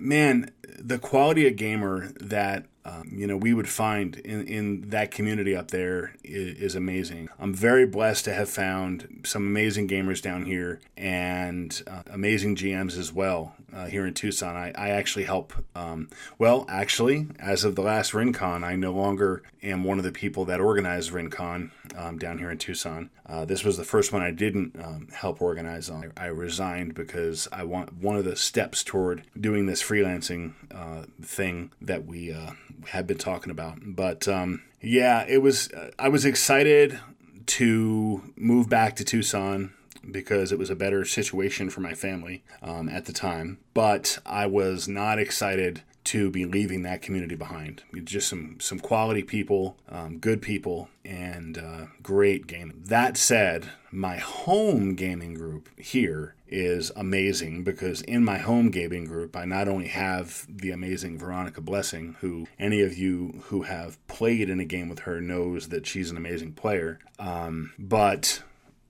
E: man, the quality of gamer that um, you know we would find in, in that community up there is, is, amazing. I'm very blessed to have found some amazing gamers down here and uh, amazing GMs as well uh, here in Tucson. I, I actually help. Um, well, actually, as of the last RinCon, I no longer am one of the people that organized RinCon um, down here in Tucson. Uh, this was the first one I didn't um, help organize on. I, I, resigned because I want one of the steps toward doing this freelancing uh, thing that we uh, have been talking about. But um, yeah, it was. I was excited to move back to Tucson because it was a better situation for my family um, at the time. But I was not excited to be leaving that community behind. Just some some quality people, um, good people, and uh, great gaming. That said, my home gaming group here is amazing because in my home gaming group, I not only have the amazing Veronica Blessing, who any of you who have played in a game with her knows that she's an amazing player, um, but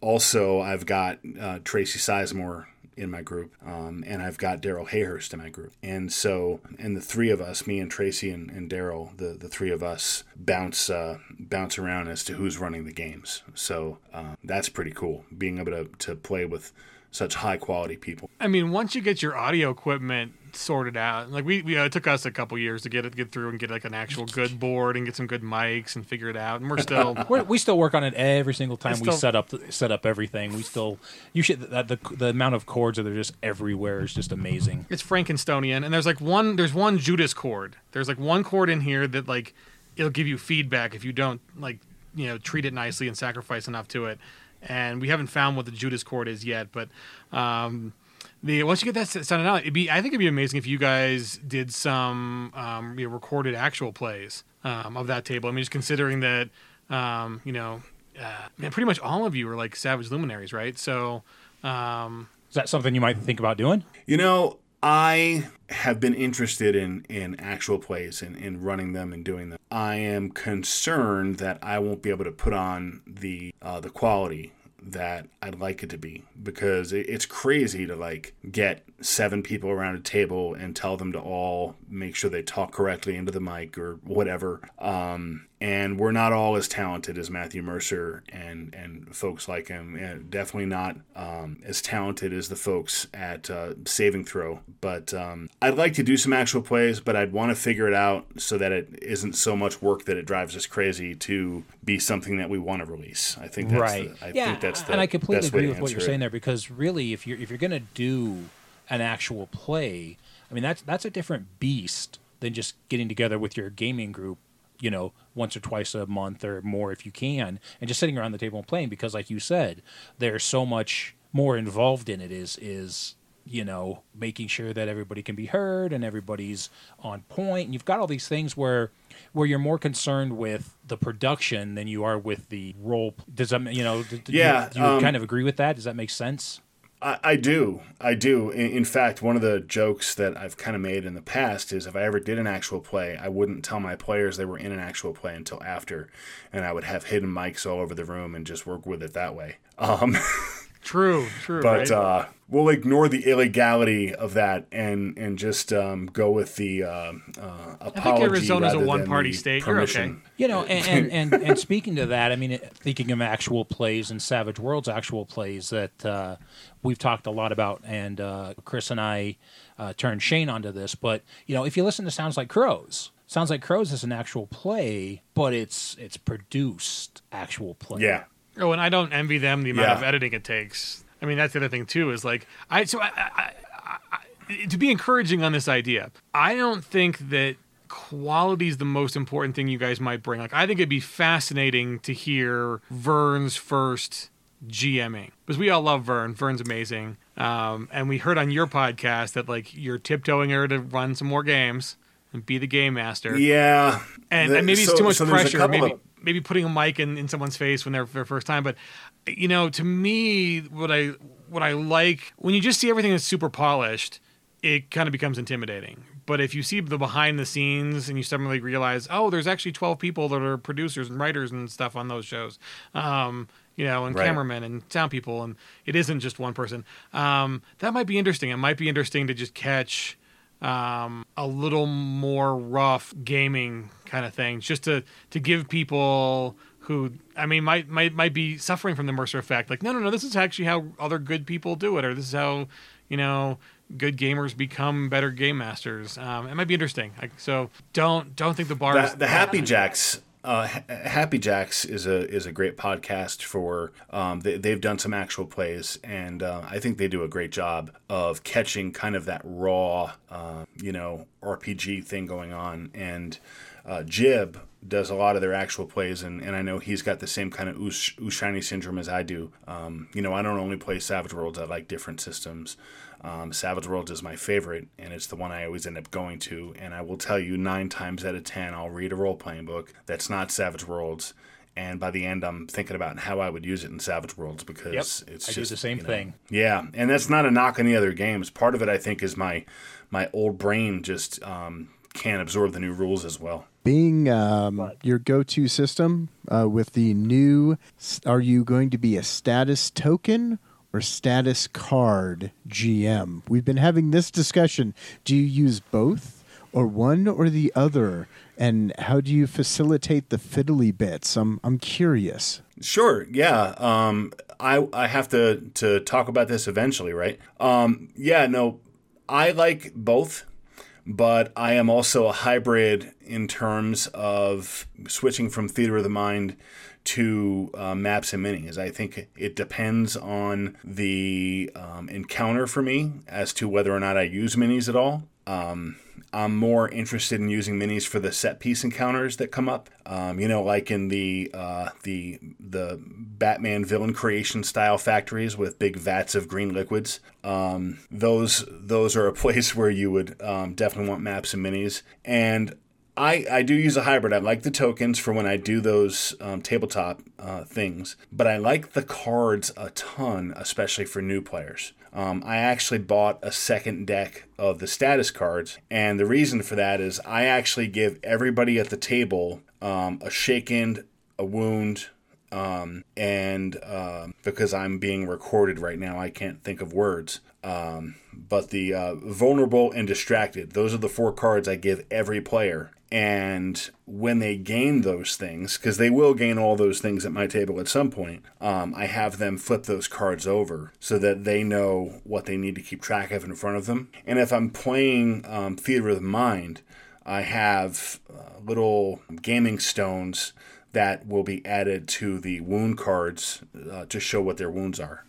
E: also I've got uh, Tracy Sizemore in my group, um, and I've got Darrell Hayhurst in my group. And so, and the three of us, me and Tracy and, and Darrell, the, the three of us bounce uh, bounce around as to who's running the games. So uh, that's pretty cool, being able to, to play with such high quality people.
B: I mean, once you get your audio equipment sorted out, like we, we uh, it took us a couple years to get it get through and get like an actual good (laughs) board and get some good mics and figure it out. And we're (laughs) still
C: We're, we still work on it every single time we
B: still-
C: set up set up everything. We still you should the, the the amount of cords that are just everywhere is just amazing.
B: it's Frankensteinian, and there's like one there's one Judas cord. There's like one cord in here that like it'll give you feedback if you don't like you know treat it nicely and sacrifice enough to it. And we haven't found what the Judas cord is yet, but um, the once you get that s- sounded out, it'd be I think it'd be amazing if you guys did some um, you know, recorded actual plays um, of that table. I mean, just considering that um, you know, uh, man, pretty much all of you are like Savage Luminaries, right? So. Um,
C: Is that something you might think about doing?
E: You know, I have been interested in, in actual plays and in running them and doing them. I am concerned that I won't be able to put on the uh, the quality that I'd like it to be because it's crazy to like get seven people around a table and tell them to all make sure they talk correctly into the mic or whatever. Um, and we're not all as talented as Matthew Mercer and and folks like him. And definitely not um, as talented as the folks at uh, Saving Throw. But um, I'd like to do some actual plays, but I'd want to figure it out so that it isn't so much work that it drives us crazy to be something that we want to release. I think that's
C: right.
E: The, I
C: yeah,
E: think that's the
C: and I completely
E: best way
C: agree with what you're
E: answer
C: saying there because really, if you're if you're gonna do an actual play, I mean that's that's a different beast than just getting together with your gaming group, you know, once or twice a month or more if you can, and just sitting around the table and playing. Because, like you said, there's so much more involved in it. Is is you know making sure that everybody can be heard and everybody's on point. And you've got all these things where where you're more concerned with the production than you are with the role. Does that you know? d- d-
E: Yeah,
C: do you
E: um,
C: kind of agree with that? Does that make sense?
E: I, I do. I do. In, in fact, one of the jokes that I've kind of made in the past is if I ever did an actual play, I wouldn't tell my players they were in an actual play until after, and I would have hidden mics all over the room and just work with it that way. Um, (laughs)
B: true, true.
E: but
B: right?
E: uh, we'll ignore the illegality of that and and just um, go with the uh, uh, apology.
B: I think
E: Arizona's a
B: one-party
E: the
B: state. You're okay.
C: You know, and and, and, (laughs) and speaking to that, I mean, thinking of actual plays and Savage Worlds actual plays that uh, we've talked a lot about, and uh, Chris and I uh, turned Shane onto this. But you know, if you listen to Sounds Like Crows, Sounds Like Crows is an actual play, but it's it's produced actual play.
E: Yeah.
B: Oh, and I don't envy them the amount
E: Yeah.
B: of editing it takes. I mean, that's the other thing too. Is like I so I, I, I, I, to be encouraging on this idea. I don't think that quality is the most important thing you guys might bring. Like I think it'd be fascinating to hear Vern's first GMing because we all love Vern. Vern's amazing. Um, and we heard on your podcast that like you're tiptoeing her to run some more games and be the game master
E: Yeah.
B: and,
E: The-
B: and maybe
E: so-
B: it's too much
E: so
B: pressure. Maybe
E: of-
B: maybe putting a mic in, in someone's face when they're their first time. But you know, to me, what I what I like when you just see everything that's super polished, it kind of becomes intimidating. But if you see the behind the scenes and you suddenly realize, oh, there's actually twelve people that are producers and writers and stuff on those shows. Um, you know, and
E: Right.
B: cameramen and sound people, and it isn't just one person. Um, that might be interesting. It might be interesting to just catch um, a little more rough gaming kind of thing, just to to give people who I mean might might might be suffering from the Mercer effect. Like, no, no, no, this is actually how other good people do it, or this is how you know good gamers become better game masters. Um, it might be interesting. Like, so don't don't think the bar is
E: the, the Happy Jacks. Uh, Happy Jacks is a is a great podcast for. Um, they, they've done some actual plays, and uh, I think they do a great job of catching kind of that raw, uh, you know, RPG thing going on. And uh, Jib does a lot of their actual plays, and, and I know he's got the same kind of oosh, oosh shiny syndrome as I do. Um, you know, I don't only play Savage Worlds; I like different systems. Um, Savage Worlds is my favorite, and it's the one I always end up going to. And I will tell you, nine times out of ten, I'll read a role playing book that's not Savage Worlds, and by the end, I'm thinking about how I would use it in Savage Worlds because
C: Yep,
E: it's
C: I
E: just
C: do the same
E: you know,
C: thing.
E: Yeah, and that's not a knock on the other games. Part of it, I think, is my my old brain just um, can't absorb the new rules as well.
D: Being um, your go-to system uh, with the new, are you going to be a status token or status card GM? We've been having this discussion. Do you use both or one or the other? And how do you facilitate the fiddly bits? I'm I'm curious.
E: Sure. Yeah. Um, I I have to to talk about this eventually, right? Um, yeah. No, I like both, but I am also a hybrid in terms of switching from theater of the mind to uh, maps and minis. I think it depends on the um, encounter for me as to whether or not I use minis at all. Um, I'm more interested in using minis for the set piece encounters that come up. Um, you know, like in the uh, the the Batman villain creation style factories with big vats of green liquids. Um, those those are a (laughs) place where you would um, definitely want maps and minis. And I, I do use a hybrid. I like the tokens for when I do those um, tabletop uh, things, but I like the cards a ton, especially for new players. Um, I actually bought a second deck of the status cards, and the reason for that is I actually give everybody at the table um, a shaken, a wound, um, and um, because I'm being recorded right now, I can't think of words. Um, but the uh, vulnerable and distracted, those are the four cards I give every player. And when they gain those things, because they will gain all those things at my table at some point, um, I have them flip those cards over so that they know what they need to keep track of in front of them. And if I'm playing um, Theater of the Mind, I have uh, little gaming stones that will be added to the wound cards uh, to show what their wounds are.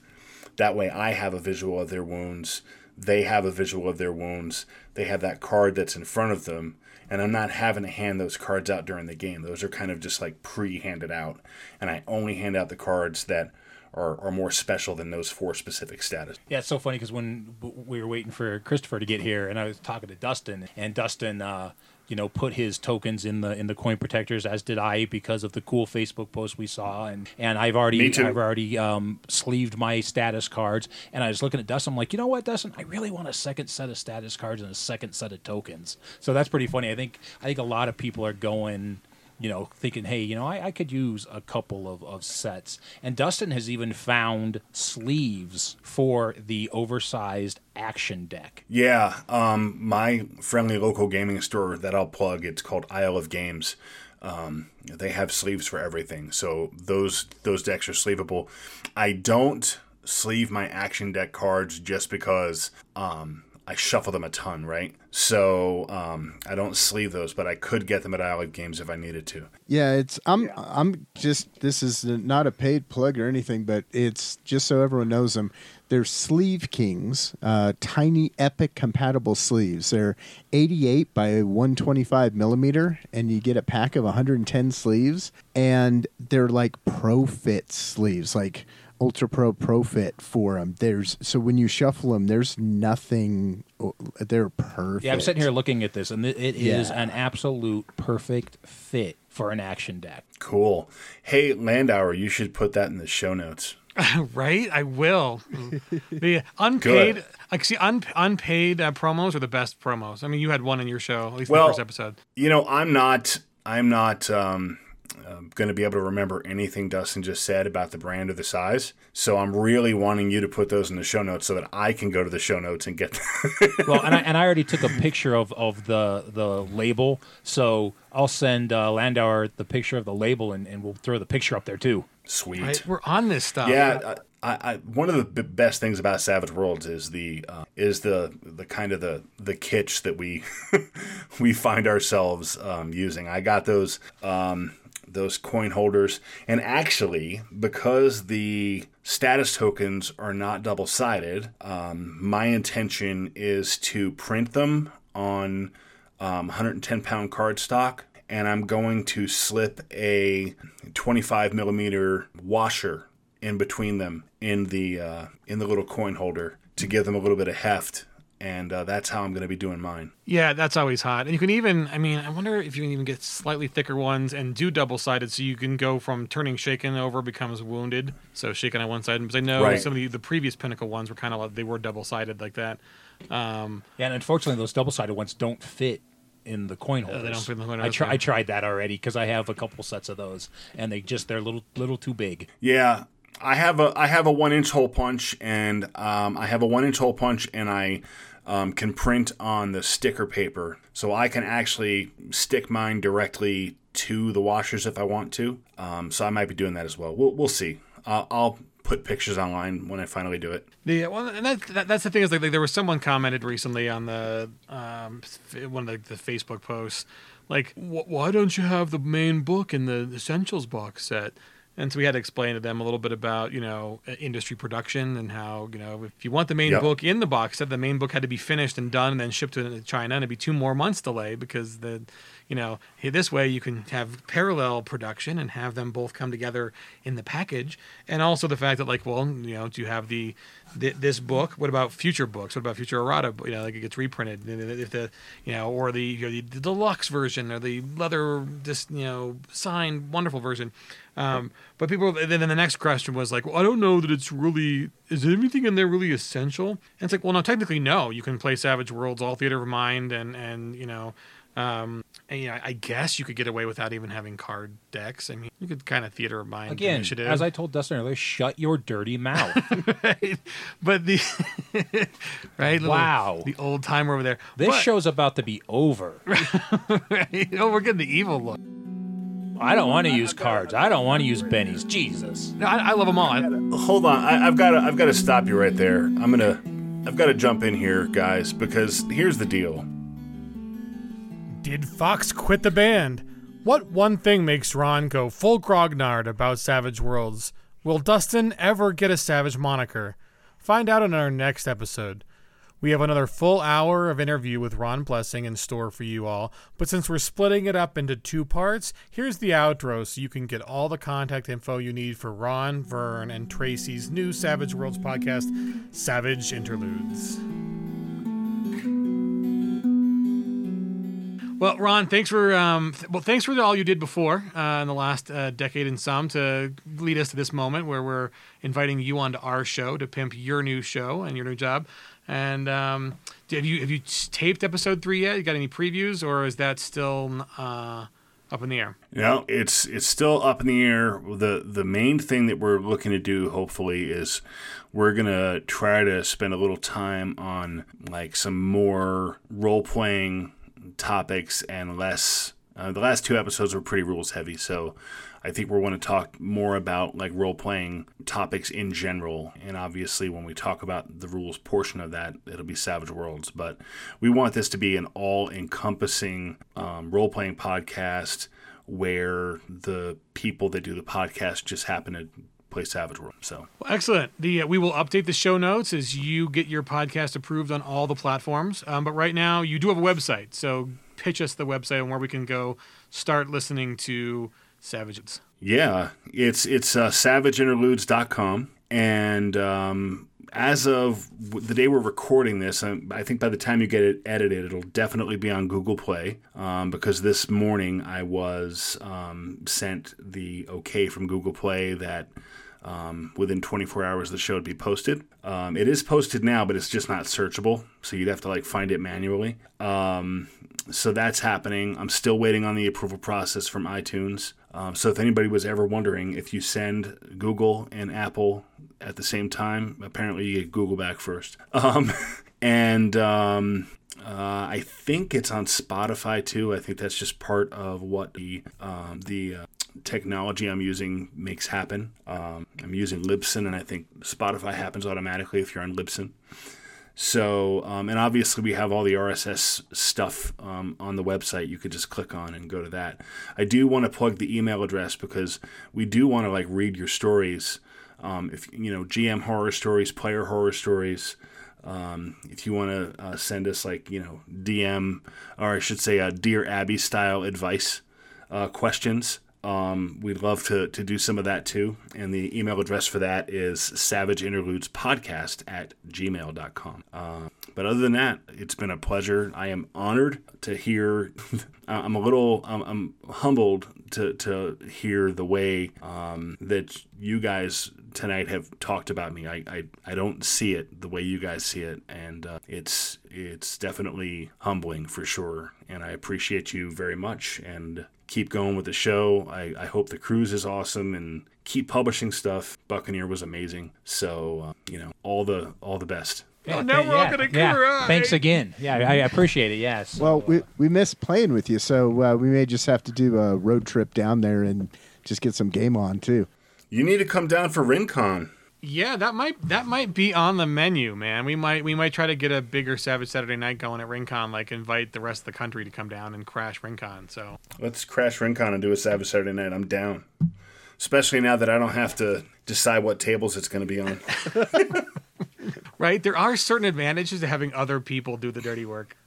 E: That way, I have a visual of their wounds. They have a visual of their wounds. They have that card that's in front of them, and I'm not having to hand those cards out during the game. Those are kind of just like pre handed out, and I only hand out the cards that are, are more special than those four specific status.
C: Yeah, it's so funny because when we were waiting for Christopher to get here, and I was talking to Dustin, and Dustin, uh, you know, put his tokens in the in the coin protectors, as did I, because of the cool Facebook post we saw, and and I've already I've already um, sleeved my status cards, and I was looking at Dustin, I'm like, you know what, Dustin, I really want a second set of status cards and a second set of tokens. So that's pretty funny. I think I think a lot of people are going you know, thinking, hey, you know, I, I could use a couple of, of sets. And Dustin has even found sleeves for the oversized action deck.
E: Yeah, um, my friendly local gaming store that I'll plug, it's called Isle of Games. Um, they have sleeves for everything, so those those decks are sleevable. I don't sleeve my action deck cards just because um, I shuffle them a ton, right? So um, I don't sleeve those, but I could get them at Isle of Games if I needed to.
D: Yeah, it's I'm I'm just this is not a paid plug or anything, but it's just so everyone knows them. They're Sleeve Kings, uh, tiny Epic compatible sleeves. They're 88 by 125 millimeter, and you get a pack of 110 sleeves, and they're like Pro Fit sleeves, like Ultra Pro Profit for them. There's so when you shuffle them, there's nothing. They're perfect.
C: Yeah, I'm sitting here looking at this, and it it is
D: Yeah.
C: an absolute perfect fit for an action deck.
E: Cool. Hey, Landauer, you should put that in the show notes. (laughs)
B: right? I will. the unpaid,
E: Good.
B: like see, un, unpaid uh, promos are the best promos. I mean, you had one in your show, at least
E: Well-
B: the first episode.
E: You know, I'm not. I'm not um, uh, going to be able to remember anything Dustin just said about the brand or the size. So I'm really wanting you to put those in the show notes so that I can go to the show notes and get. (laughs)
C: well, and I, and I already took a picture of, of the the label, so I'll send uh, Landauer the picture of the label, and, and we'll throw the picture up there too.
E: Sweet.
B: Right? We're on this stuff.
E: Yeah, I, I, one of the b- best things about Savage Worlds is the uh, is the the kind of the the kitsch that we (laughs) we find ourselves um, using. I got those um, those coin holders, and actually, because the status tokens are not double sided, um, my intention is to print them on um, 110 pound cardstock, and I'm going to slip a 25 millimeter washer in between them in the uh, in the little coin holder to give them a little bit of heft and uh, that's how I'm going to be doing mine.
B: Yeah, that's always hot. And you can even, I mean, I wonder if you can even get slightly thicker ones and do double sided so you can go from turning shaken over becomes wounded. So shaken on one side. Because I know
E: Right.
B: some of the, the previous Pinnacle ones were kind of like, they were double sided like that. Um,
C: Yeah, and unfortunately, those double sided ones don't fit in the coin holders.
B: they don't fit in the coin
C: I,
B: holders,
C: try,
B: yeah.
C: I tried that already because I have a couple sets of those, and they just they're little little too big.
E: Yeah, I have a I have a one inch hole punch, and um, I have a one inch hole punch, and I um, can print on the sticker paper, so I can actually stick mine directly to the washers if I want to. Um, so I might be doing that as well. We'll we'll see. Uh, I'll put pictures online when I finally do it.
B: Yeah, well, and that, that that's the thing is like, like there was someone commented recently on the um, one of the, the Facebook posts like why don't you have the main book in the essentials box set and so we had to explain to them a little bit about you know uh, industry production and how you know if you want the main
E: Yep.
B: book in the box set the main book had to be finished and done and then shipped to China and it'd be two more months delay because the you know this way you can have parallel production and have them both come together in the package. And also the fact that like well you know do you have the, this book? What about future books? What about future errata you know like it gets reprinted. If the you know or the, you know, the deluxe version or the leather just you know signed wonderful version. Um, but people then then the next question was like well, i don't know that it's really is anything in there really essential? And it's like well no technically no. You can play savage worlds all theater of mind and and you know um, and, you know, I guess you could get away without even having card decks. I mean, you could kind of theater of mind
C: Again,
B: initiative.
C: as I told Dustin earlier, shut your dirty mouth. (laughs)
B: right? But the (laughs) right, little-
C: Wow.
B: the old timer over there.
C: this
B: But-
C: show's about to be over. (laughs)
B: right? Oh, we're getting the evil look.
C: I don't want to use cards. I don't want to use bennies. Jesus.
B: No, I, I love them all. I,
E: Hold on, I, I've got to I've got to stop you right there. I'm gonna I've got to jump in here, guys, because here's the deal.
F: Did Fox quit the band? What one thing makes Ron go full grognard about Savage Worlds? Will Dustin ever get a Savage moniker? Find out in our next episode. We have another full hour of interview with Ron Blessing in store for you all, but since we're splitting it up into two parts, here's the outro so you can get all the contact info you need for Ron, Vern, and Tracy's new Savage Worlds podcast, Savage Interludes.
B: Well, Ron, thanks for um, th- well, thanks for all you did before uh, in the last uh, decade and some to lead us to this moment where we're inviting you onto our show to pimp your new show and your new job. And um, have you have you taped episode three yet? You got any previews, or is that still uh, up in the air?
E: No, it's it's still up in the air. The the main thing that we're looking to do, hopefully, is we're gonna try to spend a little time on like some more role playing topics and less. Uh, the last two episodes were pretty rules heavy, so I think we want to talk more about like role playing topics in general. And obviously, when we talk about the rules portion of that, it'll be Savage Worlds. But we want this to be an all encompassing um, role playing podcast where the people that do the podcast just happen to play Savage World. So
B: Well, excellent. The uh, we will update the show notes as you get your podcast approved on all the platforms. Um, but right now, you do have a website, so pitch us the website and where we can go start listening to Savages.
E: Yeah, it's it's uh, savageinterludes.com. And um, as of the day we're recording this, um, I think by the time you get it edited, it'll definitely be on Google Play um, because this morning I was um, sent the okay from Google Play that um, within 24 hours the show would be posted. Um, it is posted now, but it's just not searchable, so you'd have to like find it manually. Um, so that's happening. I'm still waiting on the approval process from iTunes. Um, so if anybody was ever wondering, if you send Google and Apple at the same time, apparently you get Google back first. (laughs) Um, and um, uh, I think it's on Spotify too. I think that's just part of what the um, the uh, technology I'm using makes happen. Um, I'm using Libsyn, and I think Spotify happens automatically if you're on Libsyn. So, um, and obviously we have all the RSS stuff um, on the website. You could just click on and go to that. I do want to plug the email address because we do want to like read your stories. Um, if you know GM horror stories, player horror stories. Um, if you want to uh, send us like you know DM or I should say uh, Dear Abby style advice uh, questions, um, we'd love to, to do some of that too. And the email address for that is savageinterludespodcast at gmail.com. Uh, but other than that, it's been a pleasure. I am honored to hear. (laughs) I'm a little. I'm, I'm humbled to to hear the way um, that you guys tonight have talked about me. I, I, I don't see it the way you guys see it, and uh, it's it's definitely humbling for sure. And I appreciate you very much. And keep going with the show. I, I hope the cruise is awesome and keep publishing stuff. Buccaneer was amazing. So uh, you know all the all the best.
C: Yeah,
B: now
C: th-
B: we're all gonna
C: yeah.
B: cry.
C: Thanks again. Yeah, I, I appreciate it. Yes.
D: Well, we we miss playing with you, so uh, we may just have to do a road trip down there and just get some game on too.
E: You need to come down for RinCon.
B: Yeah, that might that might be on the menu, man. We might we might try to get a bigger Savage Saturday night going at RinCon, like invite the rest of the country to come down and crash RinCon. So
E: Let's crash RinCon and do a Savage Saturday night. I'm down. Especially now that I don't have to decide what tables it's going to be on. (laughs)
B: right, there are certain advantages to having other people do the dirty work.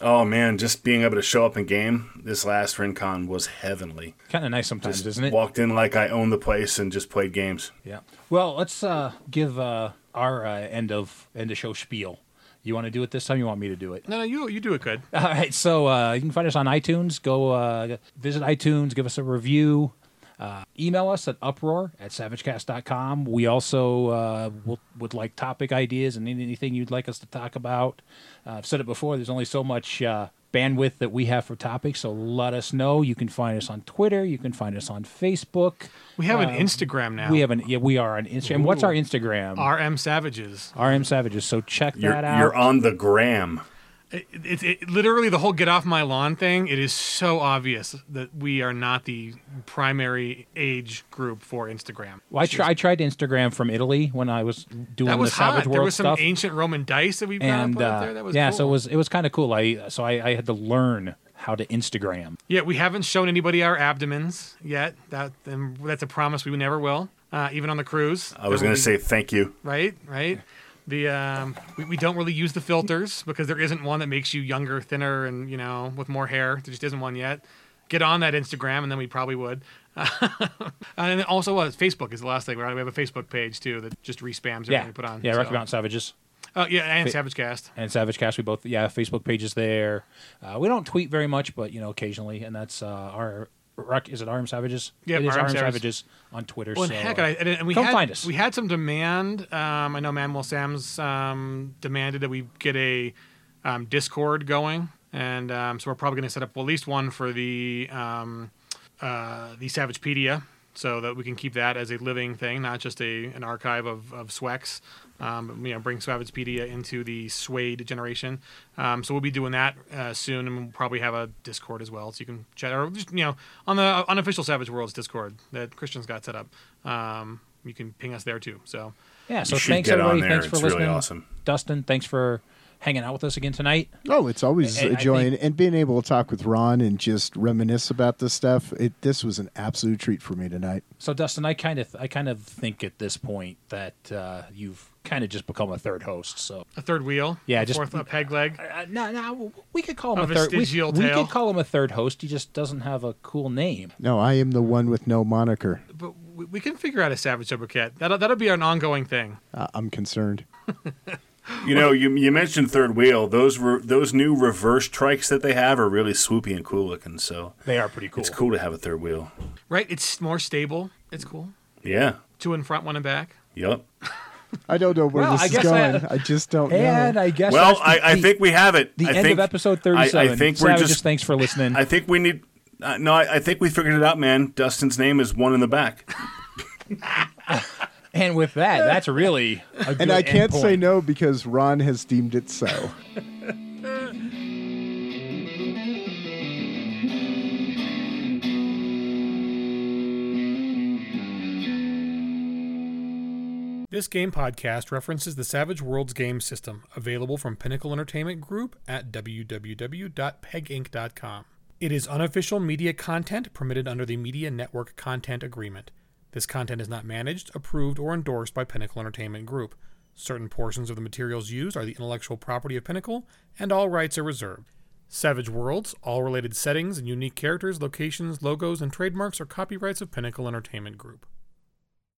E: Oh man, just being able to show up in game this last RinCon was heavenly.
C: kind of nice sometimes, isn't it?
E: Walked in like I owned the place and just played games.
C: Yeah. Well, let's uh, give uh, our uh, end of end of show spiel. You want to do it this time? You want me to do it?
B: No, no, you you do it good.
C: All right. So uh, you can find us on iTunes. Go uh, visit iTunes. Give us a review. Uh, email us at uproar at savagecast.com. We also uh, will, would like topic ideas and anything you'd like us to talk about. Uh, I've said it before, there's only so much uh, bandwidth that we have for topics, so let us know. You can find us on Twitter. You can find us on Facebook.
B: We have an Instagram now.
C: We have an yeah, we are on Instagram. What's our Instagram?
B: RM Savages.
C: RM Savages. So check
E: You're,
C: that out.
E: you're on the gram.
B: It, it, it, literally the whole get off my lawn thing. It is so obvious that we are not the primary age group for Instagram.
C: Well, I, try, I tried Instagram from Italy when I was doing
B: That was
C: the Savage
B: hot.
C: World
B: There was some
C: stuff.
B: ancient Roman dice that we
C: and
B: put up
C: uh,
B: there. That was
C: yeah,
B: cool.
C: so it was it was kind of cool. I so I, I had to learn how to Instagram.
B: Yeah, we haven't shown anybody our abdomens yet. That and that's a promise we never will. Uh, even on the cruise.
E: I was going
B: will
E: to say thank you.
B: be- right, right. The um, we, we don't really use the filters because there isn't one that makes you younger, thinner, and you know with more hair. There just isn't one yet. Get on that Instagram, and then we probably would. (laughs) and also, uh, Facebook is the last thing. Right? We have a Facebook page too that just respams everything
C: Yeah,
B: we put on.
C: yeah,
B: so.
C: Rocky Mountain Savages
B: Oh yeah, and
C: Fa-
B: Savage Cast.
C: and Savage Cast. We both yeah Facebook pages there. Uh, we don't tweet very much, but you know occasionally, and that's uh, our. Rock, is it RM Savages?
B: Yeah,
C: it is
B: RM
C: RM
B: Savages.
C: Savages on Twitter.
B: Well,
C: so,
B: heck,
C: uh,
B: I, and, and we
C: come
B: had,
C: find us.
B: We had some demand. Um, I know Manuel Sam's um, demanded that we get a um, Discord going, and um, so we're probably going to set up at least one for the um, uh, the Savagepedia, so that we can keep that as a living thing, not just a an archive of of Swex. Um, you know, bring Savagepedia into the SWADE generation. Um, so we'll be doing that uh, soon, and we'll probably have a Discord as well, so you can chat or just you know on the unofficial Savage Worlds Discord that Christian's got set up. Um, you can ping us there too. So
C: yeah. So
E: You
C: thanks
E: get on
C: everybody.
E: there.
C: Thanks for
E: It's really
C: listening.
E: awesome.
C: Dustin, thanks for hanging out with us again tonight.
D: Oh, it's always
C: I- I
D: a joy,
C: think-
D: and, and being able to talk with Ron and just reminisce about this stuff. It this was an absolute treat for me tonight.
C: So Dustin, I kind of I kind of think at this point that uh, you've kind of just become a third host. So
B: a third wheel,
C: Yeah,
B: a
C: just-
B: fourth a peg leg.
C: uh, no, no, we could call him
B: A
C: a third. We,
B: vestigial
C: we could call him a third host. He just doesn't have a cool name.
D: No, I am the one with no moniker.
B: But we, we can figure out a Savage Sobriquet. That'll that'll be an ongoing thing.
D: Uh, I'm concerned. (laughs)
E: You know, you, you mentioned third wheel. Those re- those new reverse trikes that they have are really swoopy and cool looking. So
C: They are pretty cool.
E: it's cool to have a third wheel.
B: Right? It's more stable. It's cool.
E: Yeah.
B: Two in front, one in back.
E: Yep.
D: I don't know where
C: Well,
D: this
C: I
D: is going.
C: I-
D: I, just don't
C: And
D: know.
C: I guess
E: Well,
C: that's the,
E: I, I think we have it.
C: the
E: I
C: end
E: think,
C: of episode thirty-seven.
E: I think we're just.
C: thanks for listening.
E: I think we need. Uh, no, I, I think we figured it out, man. Dustin's name is one in the back. (laughs)
C: and with that, that's really a good
D: and I can't say no because Ron has deemed it so.
F: This game podcast references the Savage Worlds game system, available from Pinnacle Entertainment Group at www.peginc.com. It is unofficial media content permitted under the Media Network Content Agreement. This content is not managed, approved, or endorsed by Pinnacle Entertainment Group. Certain portions of the materials used are the intellectual property of Pinnacle, and all rights are reserved.
B: Savage Worlds, all related settings and unique characters, locations, logos, and trademarks are copyrights of Pinnacle Entertainment Group.